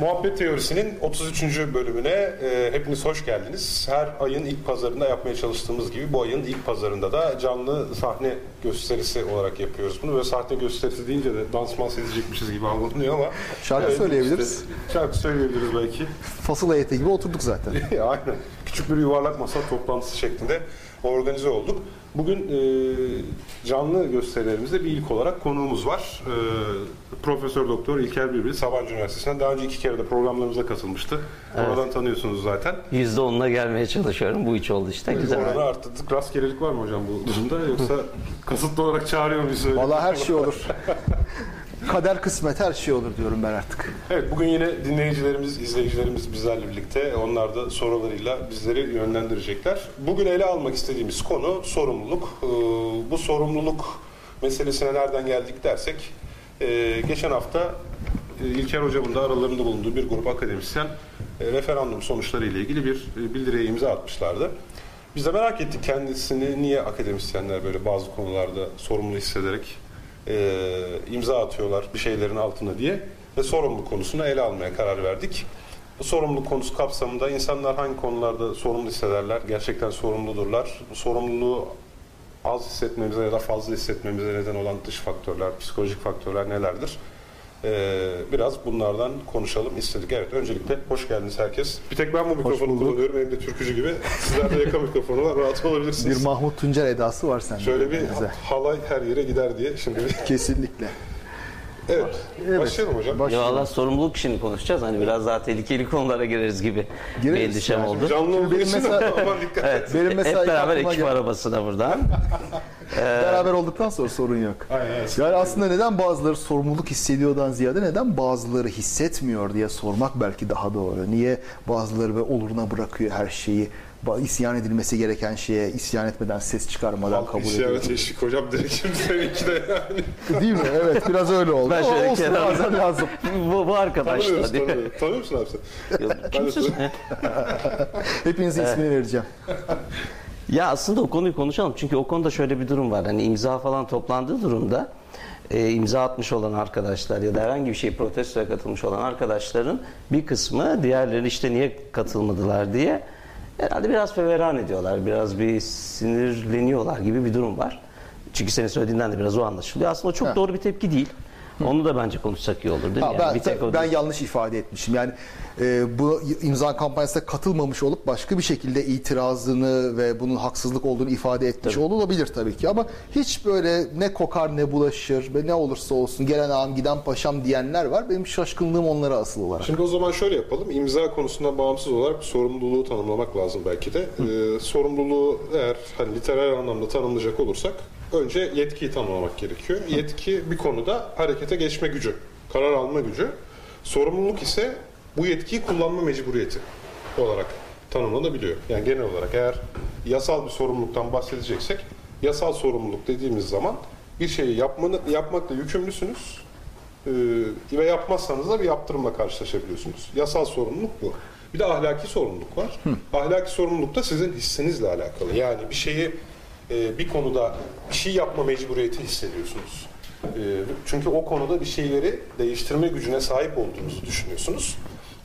Evet, Muhabbet Teorisi'nin 33. bölümüne e, hepiniz hoş geldiniz. Her ayın ilk pazarında yapmaya çalıştığımız gibi bu ayın ilk pazarında da canlı sahne gösterisi olarak yapıyoruz bunu. Ve sahne gösterisi deyince de dansman edecekmişiz gibi anlanıyor ama... Şarkı söyleyebiliriz. Işte, şarkı söyleyebiliriz belki. Fasıl heyeti gibi oturduk zaten. Aynen. Küçük bir yuvarlak masa toplantısı şeklinde organize olduk. Bugün e, canlı gösterilerimizde bir ilk olarak konuğumuz var. E, Profesör Doktor İlker Birbiri Sabancı Üniversitesi'nden daha önce iki kere de programlarımıza katılmıştı. Evet. Oradan tanıyorsunuz zaten. %10'una gelmeye çalışıyorum. Bu hiç oldu işte. Güzel. Oranı arttırdık. Rastgelelik var mı hocam bu durumda yoksa kasıtlı olarak çağırıyor muyuz? Valla her şey olur. Kader kısmet her şey olur diyorum ben artık. Evet bugün yine dinleyicilerimiz, izleyicilerimiz bizlerle birlikte. Onlar da sorularıyla bizleri yönlendirecekler. Bugün ele almak istediğimiz konu sorumluluk. Ee, bu sorumluluk meselesine nereden geldik dersek e, geçen hafta e, İlker Hocam'ın da aralarında bulunduğu bir grup akademisyen e, referandum sonuçları ile ilgili bir e, bildiriye imza atmışlardı. Biz de merak ettik kendisini niye akademisyenler böyle bazı konularda sorumlu hissederek e, imza atıyorlar bir şeylerin altına diye ve sorumluluk konusunu ele almaya karar verdik. Bu sorumluluk konusu kapsamında insanlar hangi konularda sorumlu hissederler, gerçekten sorumludurlar. Sorumluluğu az hissetmemize ya da fazla hissetmemize neden olan dış faktörler, psikolojik faktörler nelerdir? Ee, biraz bunlardan konuşalım istedik. Evet, öncelikle hoş geldiniz herkes. Bir tek ben bu mikrofonu kullanıyorum, elimde türkücü gibi. Sizlerde yaka mikrofonu var, rahat olabilirsiniz. Bir Mahmut Tuncer edası var sende. Şöyle bir Güzel. halay her yere gider diye şimdi bir... Kesinlikle. Evet, Evet. başlayalım hocam. Baş- Ya valla sorumluluk işini konuşacağız. Hani biraz daha tehlikeli konulara gireriz gibi bir Gireriz endişem yani. oldu. Canlı olduğu benim için mesela- aman dikkat Evet. Benim mesela Hep beraber ekip gel- arabasına buradan. Beraber olduktan sonra sorun yok. Aynen. Yani aslında neden bazıları sorumluluk hissediyordan ziyade neden bazıları hissetmiyor diye sormak belki daha doğru. Niye bazıları ve oluruna bırakıyor her şeyi? İsyan edilmesi gereken şeye isyan etmeden ses çıkarmadan Halk kabul ediyor. teşvik hocam direkt şimdi seninki de yani. Değil mi? Evet biraz öyle oldu. Ben şöyle olsun, kenarda- bazen lazım. bu, bu Tanımıyoruz, diye. tanımıyoruz. Tanıyor musun abi sen? Kimsin? Hepinize ismini vereceğim. Ya aslında o konuyu konuşalım. Çünkü o konuda şöyle bir durum var. Hani imza falan toplandığı durumda e, imza atmış olan arkadaşlar ya da herhangi bir şey protestoya katılmış olan arkadaşların bir kısmı diğerleri işte niye katılmadılar diye herhalde biraz feveran ediyorlar. Biraz bir sinirleniyorlar gibi bir durum var. Çünkü senin söylediğinden de biraz o anlaşılıyor. Aslında o çok Ha. doğru bir tepki değil. Onu da bence konuşsak iyi olur değil mi? Ha, Yani ben, bir tek o ben yanlış ifade etmişim. Yani e, bu imza kampanyasına katılmamış olup başka bir şekilde itirazını ve bunun haksızlık olduğunu ifade etmiş olabilir tabii ki. Ama hiç böyle ne kokar ne bulaşır ve ne olursa olsun gelen ağam giden paşam diyenler var. Benim şaşkınlığım onlara asıl olarak. Şimdi o zaman şöyle yapalım. İmza konusundan bağımsız olarak sorumluluğu tanımlamak lazım belki de. Ee, sorumluluğu eğer hani literal anlamda tanımlayacak olursak önce yetkiyi tanımlamak gerekiyor. Yetki bir konuda harekete geçme gücü, karar alma gücü. Sorumluluk ise bu yetkiyi kullanma mecburiyeti olarak tanımlanabiliyor. Yani genel olarak eğer yasal bir sorumluluktan bahsedeceksek yasal sorumluluk dediğimiz zaman bir şeyi yapmanı, yapmakla yükümlüsünüz. Ee, ve yapmazsanız da bir yaptırımla karşılaşabiliyorsunuz. Yasal sorumluluk bu. Bir de ahlaki sorumluluk var. Ahlaki sorumluluk da sizin hissinizle alakalı. Yani bir şeyi e, bir konuda bir şey yapma mecburiyeti hissediyorsunuz. E, çünkü o konuda bir şeyleri değiştirme gücüne sahip olduğunuzu düşünüyorsunuz.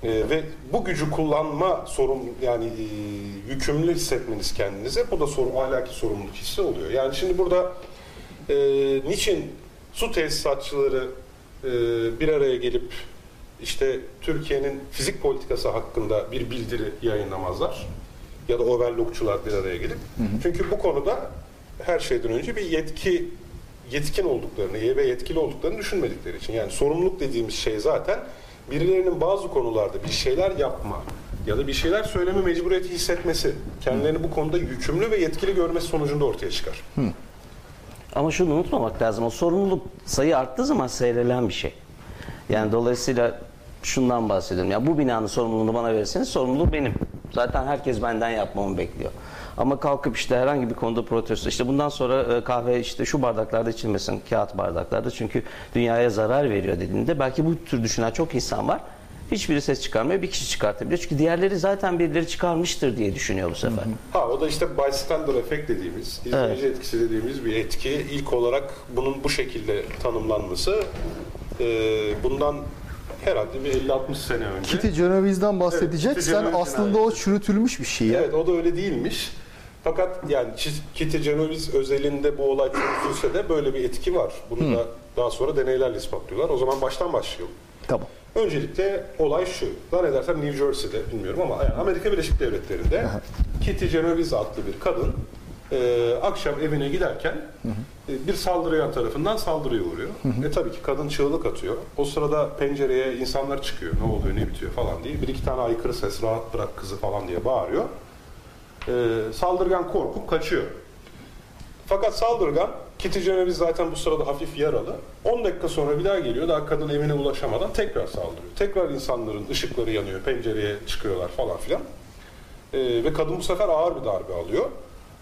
E, ve bu gücü kullanma sorun yani e, yükümlü hissetmeniz kendinize bu da soru, ahlaki sorumluluk hissi oluyor. Yani şimdi burada e, niçin su tesisatçıları e, bir araya gelip işte Türkiye'nin fizik politikası hakkında bir bildiri yayınlamazlar ya da overlockçular bir araya gelip. Çünkü bu konuda her şeyden önce bir yetki yetkin olduklarını ve yetkili olduklarını düşünmedikleri için. Yani sorumluluk dediğimiz şey zaten birilerinin bazı konularda bir şeyler yapma ya da bir şeyler söyleme mecburiyeti hissetmesi, kendilerini bu konuda yükümlü ve yetkili görmesi sonucunda ortaya çıkar. Ama şunu unutmamak lazım. O sorumluluk sayı arttığı zaman seyrelen bir şey. Yani dolayısıyla şundan bahsediyorum. Ya bu binanın sorumluluğunu bana verirseniz sorumluluğu benim. Zaten herkes benden yapmamı bekliyor. Ama kalkıp işte herhangi bir konuda protesto işte bundan sonra e, kahve işte şu bardaklarda içilmesin kağıt bardaklarda çünkü dünyaya zarar veriyor dediğinde belki bu tür düşünen çok insan var. Hiçbiri ses çıkarmıyor. Bir kişi çıkartabiliyor. Çünkü diğerleri zaten birileri çıkarmıştır diye düşünüyor bu sefer. Ha o da işte bystander efekt dediğimiz, izleyici etkisi dediğimiz bir etki. İlk olarak bunun bu şekilde tanımlanması, e, bundan herhalde bir 50-60 sene önce. Kitty Genovese'den Evet, bahsedeceksen Kitty Genovese'den aslında o çürütülmüş bir şey ya. Evet o da öyle değilmiş. Fakat yani Kitty Genovese özelinde bu olay çözülse de böyle bir etki var. Bunu da daha sonra deneylerle ispatlıyorlar. O zaman baştan başlayalım. Tamam. Öncelikle olay şu. Zannedersem New Jersey'de bilmiyorum ama yani Amerika Birleşik Devletleri'nde Kitty Genovese adlı bir kadın e, akşam evine giderken e, bir saldırıyan tarafından saldırıya uğruyor. Ve tabii ki kadın çığlık atıyor. O sırada pencereye insanlar çıkıyor. Ne oluyor ne bitiyor falan diye. Bir iki tane aykırı ses rahat bırak kızı falan diye bağırıyor. E, saldırgan korkup kaçıyor. Fakat saldırgan Kitty Genovese zaten bu sırada hafif yaralı. 10 dakika sonra bir daha geliyor. Daha kadın evine ulaşamadan tekrar saldırıyor. Tekrar insanların ışıkları yanıyor. Pencereye çıkıyorlar falan filan. Ee, ve kadın bu sefer ağır bir darbe alıyor.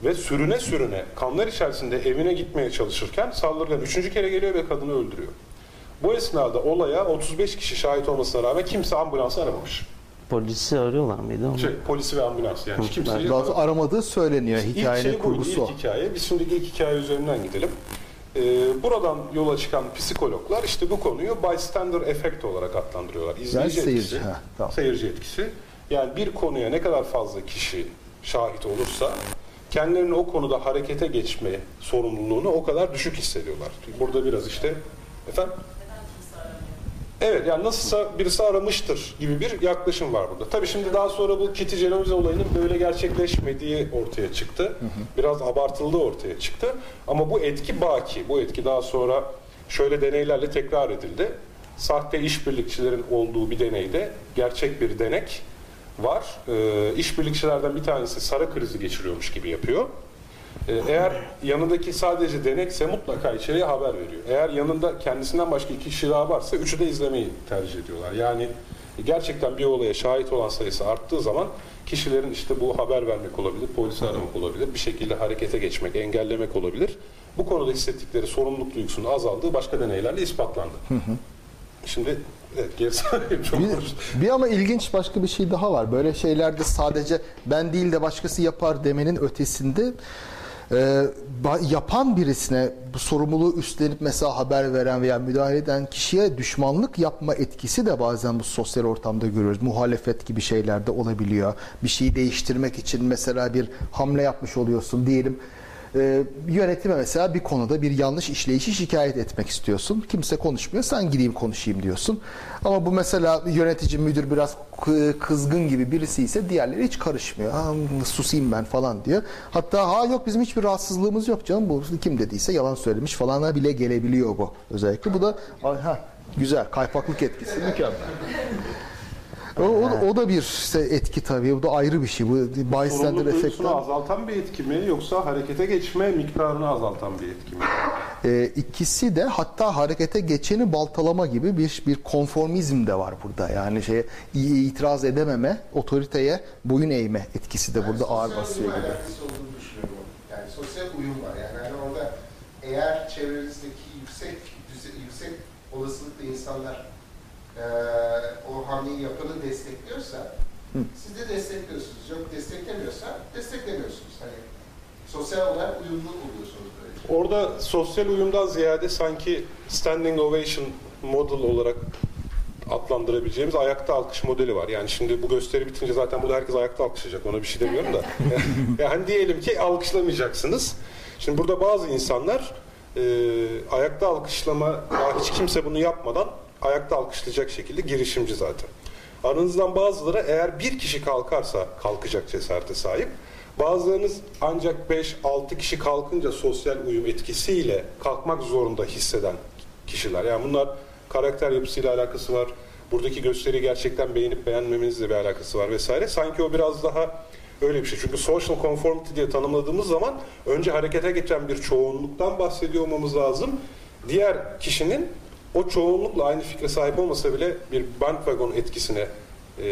Ve sürüne sürüne kanlar içerisinde evine gitmeye çalışırken saldırgan üçüncü kere geliyor ve kadını öldürüyor. Bu esnada olaya 35 kişi şahit olmasına rağmen kimse ambulansı aramamış. Polisi arıyorlar mıydı? Ama? Şey, polisi ve ambulans yani. Kimse Daha doğrusu aramadığı söyleniyor. İlk Hikayenin şey buydu, kurgusu o. ilk hikaye. Biz şimdi ilk hikaye üzerinden gidelim. Ee, buradan yola çıkan psikologlar işte bu konuyu bystander effect olarak adlandırıyorlar. İzleyici Yani etkisi. seyirci, ha, tamam. Seyirci etkisi. Yani bir konuya ne kadar fazla kişi şahit olursa kendilerinin o konuda harekete geçme sorumluluğunu o kadar düşük hissediyorlar. Burada biraz işte efendim Evet yani nasılsa birisi aramıştır gibi bir yaklaşım var burada. Tabii şimdi daha sonra bu Kitty Genovese olayının böyle gerçekleşmediği ortaya çıktı. Biraz abartıldığı ortaya çıktı. Ama bu etki baki. Bu etki daha sonra şöyle deneylerle tekrar edildi. Sahte işbirlikçilerin olduğu bir deneyde gerçek bir denek var. Ee, işbirlikçilerden bir tanesi sarı krizi geçiriyormuş gibi yapıyor. Ee, Eğer yanındaki sadece denekse mutlaka içeriye haber veriyor. Eğer yanında kendisinden başka iki kişi daha varsa üçü de izlemeyi tercih ediyorlar. Yani gerçekten bir olaya şahit olan sayısı arttığı zaman kişilerin işte bu haber vermek olabilir, polisi aramak olabilir, bir şekilde harekete geçmek, engellemek olabilir. Bu konuda hissettikleri sorumluluk duygusunun azaldığı başka deneylerle ispatlandı. Şimdi evet çok Bir, bir ama ilginç başka bir şey daha var. Böyle şeylerde sadece ben değil de başkası yapar demenin ötesinde e, ba- yapan birisine bu sorumluluğu üstlenip mesela haber veren veya müdahale eden kişiye düşmanlık yapma etkisi de bazen bu sosyal ortamda görüyoruz. Muhalefet gibi şeylerde olabiliyor. Bir şeyi değiştirmek için mesela bir hamle yapmış oluyorsun diyelim. Ee, yönetime mesela bir konuda bir yanlış işleyişi şikayet etmek istiyorsun. Kimse konuşmuyor. Sen gideyim konuşayım diyorsun. Ama bu mesela yönetici, müdür biraz kı- kızgın gibi birisi ise diğerleri hiç karışmıyor. Ha, susayım ben falan diyor. Hatta ha yok bizim hiçbir rahatsızlığımız yok canım. Bu kim dediyse yalan söylemiş falana bile gelebiliyor bu. Özellikle bu da ha, güzel kaypaklık etkisi mükemmel. O, o, o da bir işte etki tabii. Bu da ayrı bir şey. Bu bystander duygusunu azaltan bir etki mi yoksa harekete geçme miktarını azaltan bir etki mi? Ee, ikisi de hatta harekete geçeni baltalama gibi bir bir konformizm de var burada. Yani şey itiraz edememe, otoriteye boyun eğme etkisi de burada ağır Sosyal basıyor gibi. Yani sosyal uyum var. Yani hani orada eğer çevrenizdeki yüksek düze- yüksek olasılıkla insanlar eee o hamleyi yapanı destekliyorsa siz de destekliyorsunuz. Yok desteklemiyorsa desteklemiyorsunuz. Hani sosyal olarak uyumlu oluyorsunuz böylece. Orada sosyal uyumdan ziyade sanki standing ovation model olarak adlandırabileceğimiz ayakta alkış modeli var. Yani şimdi bu gösteri bitince zaten burada herkes ayakta alkışlayacak. Ona bir şey demiyorum da. yani diyelim ki alkışlamayacaksınız. Şimdi burada bazı insanlar e, ayakta alkışlama, daha hiç kimse bunu yapmadan ayakta alkışlayacak şekilde girişimci zaten. Aranızdan bazıları eğer bir kişi kalkarsa kalkacak cesarete sahip. Bazılarınız ancak 5-6 kişi kalkınca sosyal uyum etkisiyle kalkmak zorunda hisseden kişiler. Yani bunlar karakter yapısıyla alakası var. Buradaki gösteriyi gerçekten beğenip beğenmemenizle bir alakası var vesaire. Sanki o biraz daha öyle bir şey. Çünkü social conformity diye tanımladığımız zaman önce harekete geçen bir çoğunluktan bahsediyor olmamız lazım. Diğer kişinin o çoğunlukla aynı fikre sahip olmasa bile bir bandwagon etkisine e,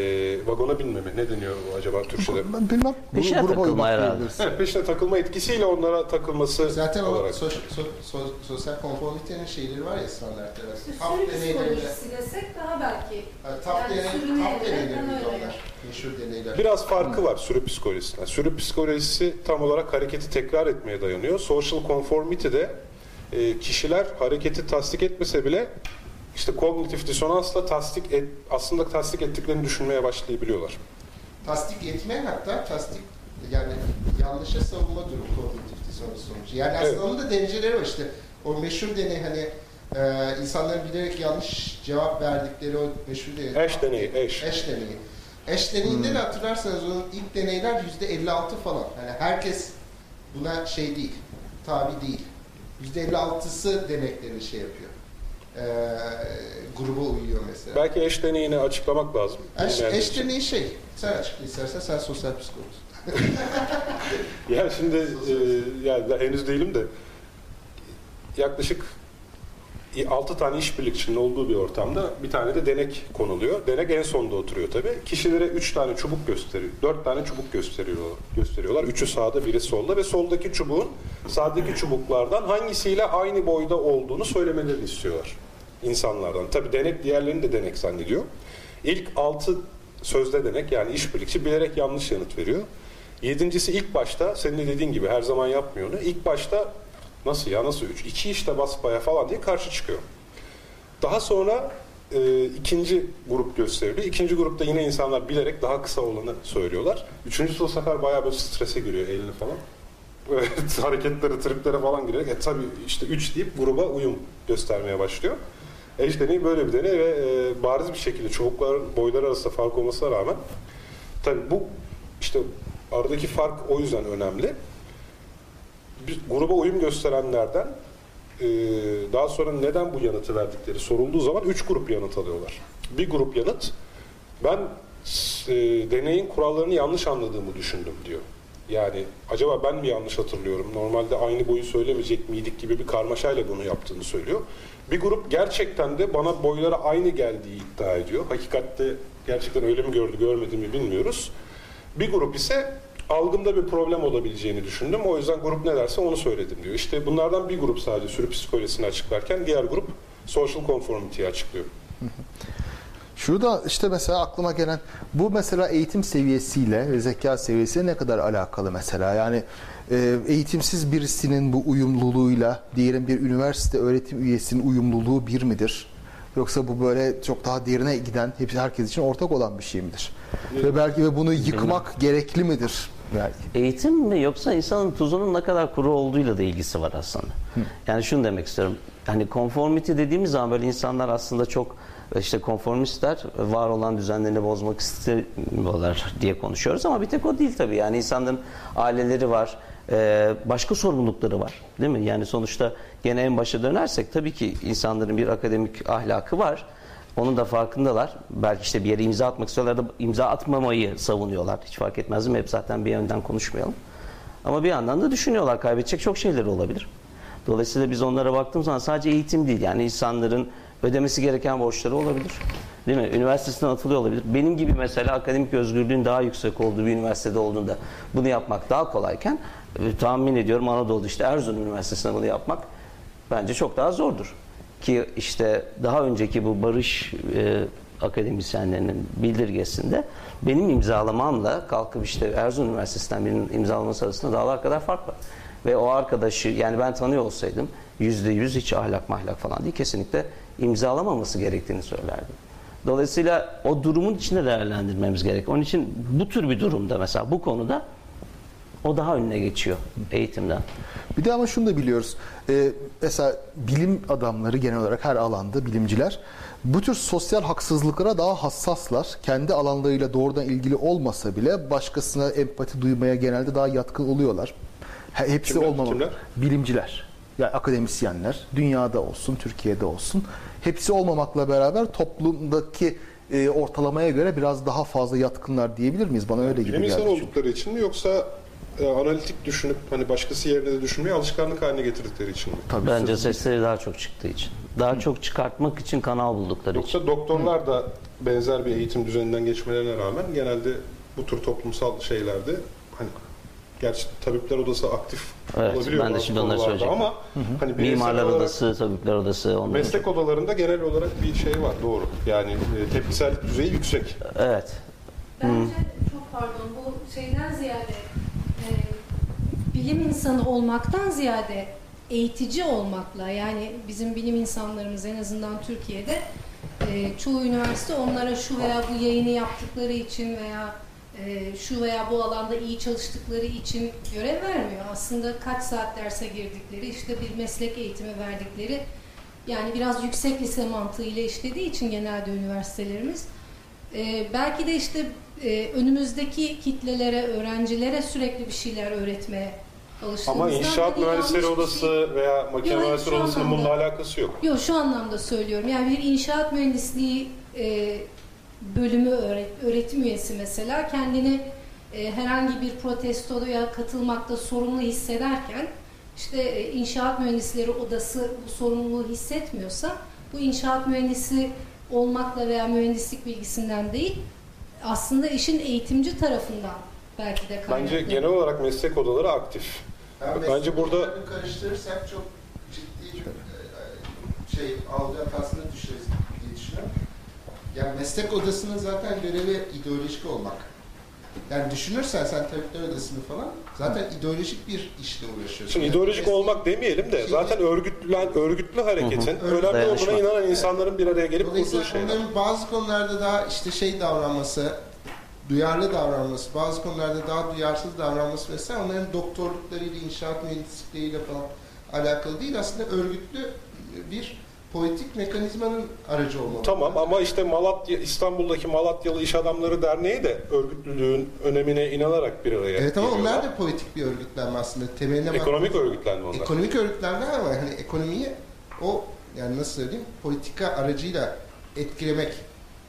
vagona binmeme ne deniyor bu acaba Türkçe'de? Ben bilmem. Bunu Peşine gruba takılma herhalde. Evet, peşine takılma etkisiyle onlara takılması Zaten o olarak. so- so- so- sosyal konformitenin şeyleri var ya standartları. Tap sürü deneylerinde. desek daha belki. Ha, Tap Yani deney, tap deneyleri yakın miydi öyle. onlar? Meşhur deneyler. Biraz farkı var sürü psikolojisinden. Sürü psikolojisi tam olarak hareketi tekrar etmeye dayanıyor. Social conformity de e, kişiler hareketi tasdik etmese bile işte kognitif disonansla tasdik et, aslında tasdik ettiklerini düşünmeye başlayabiliyorlar. tasdik etme hatta tasdik yani yanlışa savunma durumu kognitif dissonans sonucu. Yani aslında Evet. onun da dereceleri var işte. O meşhur deney hani e, insanların bilerek yanlış cevap verdikleri o meşhur deney. Eş deneyi, eş. Eş deneyi. Eş deneyinde de hatırlarsanız onun ilk deneyler yüzde 56 falan. Yani herkes buna şey değil, tabi değil. Yüzde 56'sı demeklerini şey yapıyor. E, gruba uyuyor mesela. Belki eş deneyini açıklamak lazım. Eş, eş için. deneyi şey, sen açıkla istersen sen sosyal psikologsun. Ya şimdi e, yani henüz değilim de yaklaşık 6 tane işbirlikçinin olduğu bir ortamda bir tane de denek konuluyor. Denek en sonda oturuyor tabii. Kişilere 3 tane çubuk gösteriyor. 4 tane çubuk gösteriyorlar. gösteriyorlar. Üçü sağda, biri solda ve soldaki çubuğun sağdaki çubuklardan hangisiyle aynı boyda olduğunu söylemelerini istiyorlar insanlardan. Tabii denek diğerlerini de denek zannediyor. İlk 6 sözde denek yani işbirlikçi bilerek yanlış yanıt veriyor. Yedincisi ilk başta senin de dediğin gibi her zaman yapmıyor onu. İlk başta nasıl ya nasıl üç? İki işte basbaya falan diye karşı çıkıyor. Daha sonra e, ikinci grup gösteriliyor. İkinci grupta yine insanlar bilerek daha kısa olanı söylüyorlar. Üçüncüsü bu sefer bayağı böyle strese giriyor elini falan. Böyle hareketlere, triplere falan girerek e tabii işte üç deyip gruba uyum göstermeye başlıyor. Eş deneyi böyle bir deney ve e, bariz bir şekilde çubukların boyları arasında fark olmasına rağmen tabii bu işte aradaki fark o yüzden önemli. Bir gruba uyum gösterenlerden e, daha sonra neden bu yanıtı verdikleri sorulduğu zaman üç grup yanıt alıyorlar. Bir grup yanıt ben e, deneyin kurallarını yanlış anladığımı düşündüm diyor. Yani acaba ben mi yanlış hatırlıyorum? Normalde aynı boyu söylemeyecek miydik gibi bir karmaşayla bunu yaptığını söylüyor. Bir grup gerçekten de bana boyları aynı geldiği iddia ediyor. Hakikatte gerçekten öyle mi gördü görmedi mi bilmiyoruz. Bir grup ise algımda bir problem olabileceğini düşündüm. O yüzden grup ne derse onu söyledim diyor. İşte bunlardan bir grup sadece sürü psikolojisini açıklarken diğer grup social conformity'yi açıklıyor. Şurada işte mesela aklıma gelen bu mesela eğitim seviyesiyle ve zeka seviyesiyle ne kadar alakalı mesela yani e, eğitimsiz birisinin bu uyumluluğuyla diyelim bir üniversite öğretim üyesinin uyumluluğu bir midir? Yoksa bu böyle çok daha derine giden hepsi herkes için ortak olan bir şey midir? Ve belki ve bunu yıkmak gerekli midir? Eğitim mi yoksa insanın tuzunun ne kadar kuru olduğuyla da ilgisi var aslında. Yani şunu demek istiyorum. Hani conformity dediğimiz zaman böyle insanlar aslında çok işte konformistler var olan düzenlerini bozmak istemiyorlar diye konuşuyoruz ama bir tek o değil tabii. Yani insanların aileleri var, e, başka sorumlulukları var. Değil mi? Yani sonuçta gene en başa dönersek tabii ki insanların bir akademik ahlakı var. Onun da farkındalar. Belki işte bir yere imza atmak istiyorlar da imza atmamayı savunuyorlar. Hiç fark etmez mi? Hep zaten bir yönden konuşmayalım. Ama bir yandan da düşünüyorlar. Kaybedecek çok şeyleri olabilir. Dolayısıyla biz onlara baktığımız zaman sadece eğitim değil. Yani insanların ödemesi gereken borçları olabilir. Değil mi? Üniversitesinden atılıyor olabilir. Benim gibi mesela akademik özgürlüğün daha yüksek olduğu bir üniversitede olduğunda bunu yapmak daha kolayken e, tahmin ediyorum Anadolu'da işte Erzurum Üniversitesi'nde bunu yapmak bence çok daha zordur. Ki işte daha önceki bu barış e, akademisyenlerinin bildirgesinde benim imzalamamla kalkıp işte Erzurum Üniversitesi'nden birinin imzalaması arasında dağlar kadar fark var. Ve o arkadaşı yani ben tanıyor olsaydım yüzde yüz hiç ahlak mahlak falan değil kesinlikle imzalamaması gerektiğini söylerdim. Dolayısıyla o durumun içinde değerlendirmemiz gerek. Onun için bu tür bir durumda mesela bu konuda o daha önüne geçiyor eğitimden. Bir de ama şunu da biliyoruz. Ee, mesela bilim adamları genel olarak her alanda bilimciler bu tür sosyal haksızlıklara daha hassaslar. Kendi alanlarıyla doğrudan ilgili olmasa bile başkasına empati duymaya genelde daha yatkın oluyorlar. Hepsi Kimler? olmamalı. Kimler? Bilimciler. Yani akademisyenler, dünyada olsun, Türkiye'de olsun. Hepsi olmamakla beraber toplumdaki e, ortalamaya göre biraz daha fazla yatkınlar diyebilir miyiz? Bana öyle gibi Bilim geldi. insanı çünkü. oldukları için mi yoksa e, analitik düşünüp hani başkası yerine de düşünmeyi alışkanlık haline getirdikleri için mi? Tabii Bence sözüm- sesleri daha çok çıktığı için. Daha çok çıkartmak için kanal buldukları için. Yoksa doktorlar da benzer bir eğitim düzeninden geçmelerine rağmen genelde bu tür toplumsal şeylerde hani gerçi tabipler odası aktif Evet, olabiliyor ben de şimdi onları konularda söyleyecektim. ama hani bireysel Mimarlar olarak odası, tabipler odası. onların meslek odalarında genel olarak bir şey var doğru. Yani e, tepkisellik düzeyi yüksek. Evet. Bence çok pardon bu şeyden ziyade bilim insanı olmaktan ziyade eğitici olmakla yani bizim bilim insanlarımız en azından Türkiye'de e, çoğu üniversite onlara şu veya bu yayını yaptıkları için veya e, şu veya bu alanda iyi çalıştıkları için görev vermiyor. Aslında kaç saat derse girdikleri, işte bir meslek eğitimi verdikleri, yani biraz yüksek lise mantığıyla işlediği için genelde üniversitelerimiz e, belki de işte e, önümüzdeki kitlelere, öğrencilere sürekli bir şeyler öğretmeye Ama inşaat mühendisleri bir odası şey- veya makine Yok, mühendisleri şu odasının anlamda. bununla alakası yok. Yok şu anlamda söylüyorum. Yani bir inşaat mühendisliği e, bölümü öğret- öğretim üyesi mesela kendini e, herhangi bir protestoya katılmakta sorumlu hissederken işte e, inşaat mühendisleri odası bu sorumluluğu hissetmiyorsa bu inşaat mühendisi olmakla veya mühendislik bilgisinden değil aslında işin eğitimci tarafından belki de Bence kaynaklanıyor. genel olarak meslek odaları aktif. Ben Bence burada- karıştırırsak çok ciddi e, şey algı hatasına düşeriz diye düşünüyorum. Yani meslek odasının zaten görevi ideolojik olmak. Yani düşünürsen sen tabipler odasını falan zaten ideolojik bir işle uğraşıyorsun. Şimdi Yani ideolojik meslek- olmak demeyelim de Şimdi- zaten örgütlülen, örgütlü hareketin hı. önemli Dayanışma. olduğuna inanan insanların bir araya gelip Dolayısıyla kurduğu şeyler. onların bazı konularda daha işte şey davranması, duyarlı davranması, bazı konularda daha duyarsız davranması vesaire onların doktorluklarıyla, inşaat mühendislikleriyle falan alakalı değil. Aslında örgütlü bir politik mekanizmanın aracı olmalı. Tamam ama işte Malatya, İstanbul'daki Malatyalı İş Adamları Derneği de örgütlülüğün önemine inanarak bir araya Evet ama geliyorlar. onlar da politik bir örgütlenme aslında. Temeline bak- Ekonomik örgütlenme onlar. Ekonomik örgütlenme ama hani ekonomiyi o yani nasıl söyleyeyim politika aracıyla etkilemek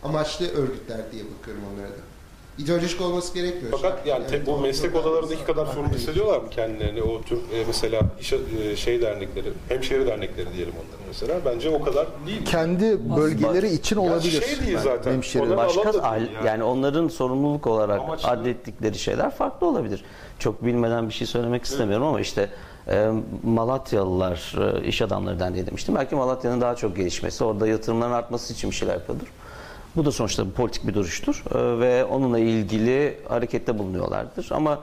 amaçlı örgütler diye bakıyorum onlara da. İdeolojik olması gerekmiyor. Fakat yani Evet, bu meslek odalarındaki kadar sorumlu hissediyorlar mı kendilerini? O tür e, mesela iş, e, şey dernekleri, hemşehri dernekleri diyelim onları mesela. Bence o kadar değil. Kendi bölgeleri için Ya olabilir. şey değil zaten. hemşire- Onların Başka değil yani. onların sorumluluk olarak Amaçlı- adettikleri şeyler farklı olabilir. Çok bilmeden bir şey söylemek istemiyorum ama işte e, Malatyalılar e, iş adamları derneği demiştim. Belki Malatya'nın daha çok gelişmesi, orada yatırımların artması için bir şeyler yapıyordur. Bu da sonuçta bir politik bir duruştur E, ve onunla ilgili harekette bulunuyorlardır. Ama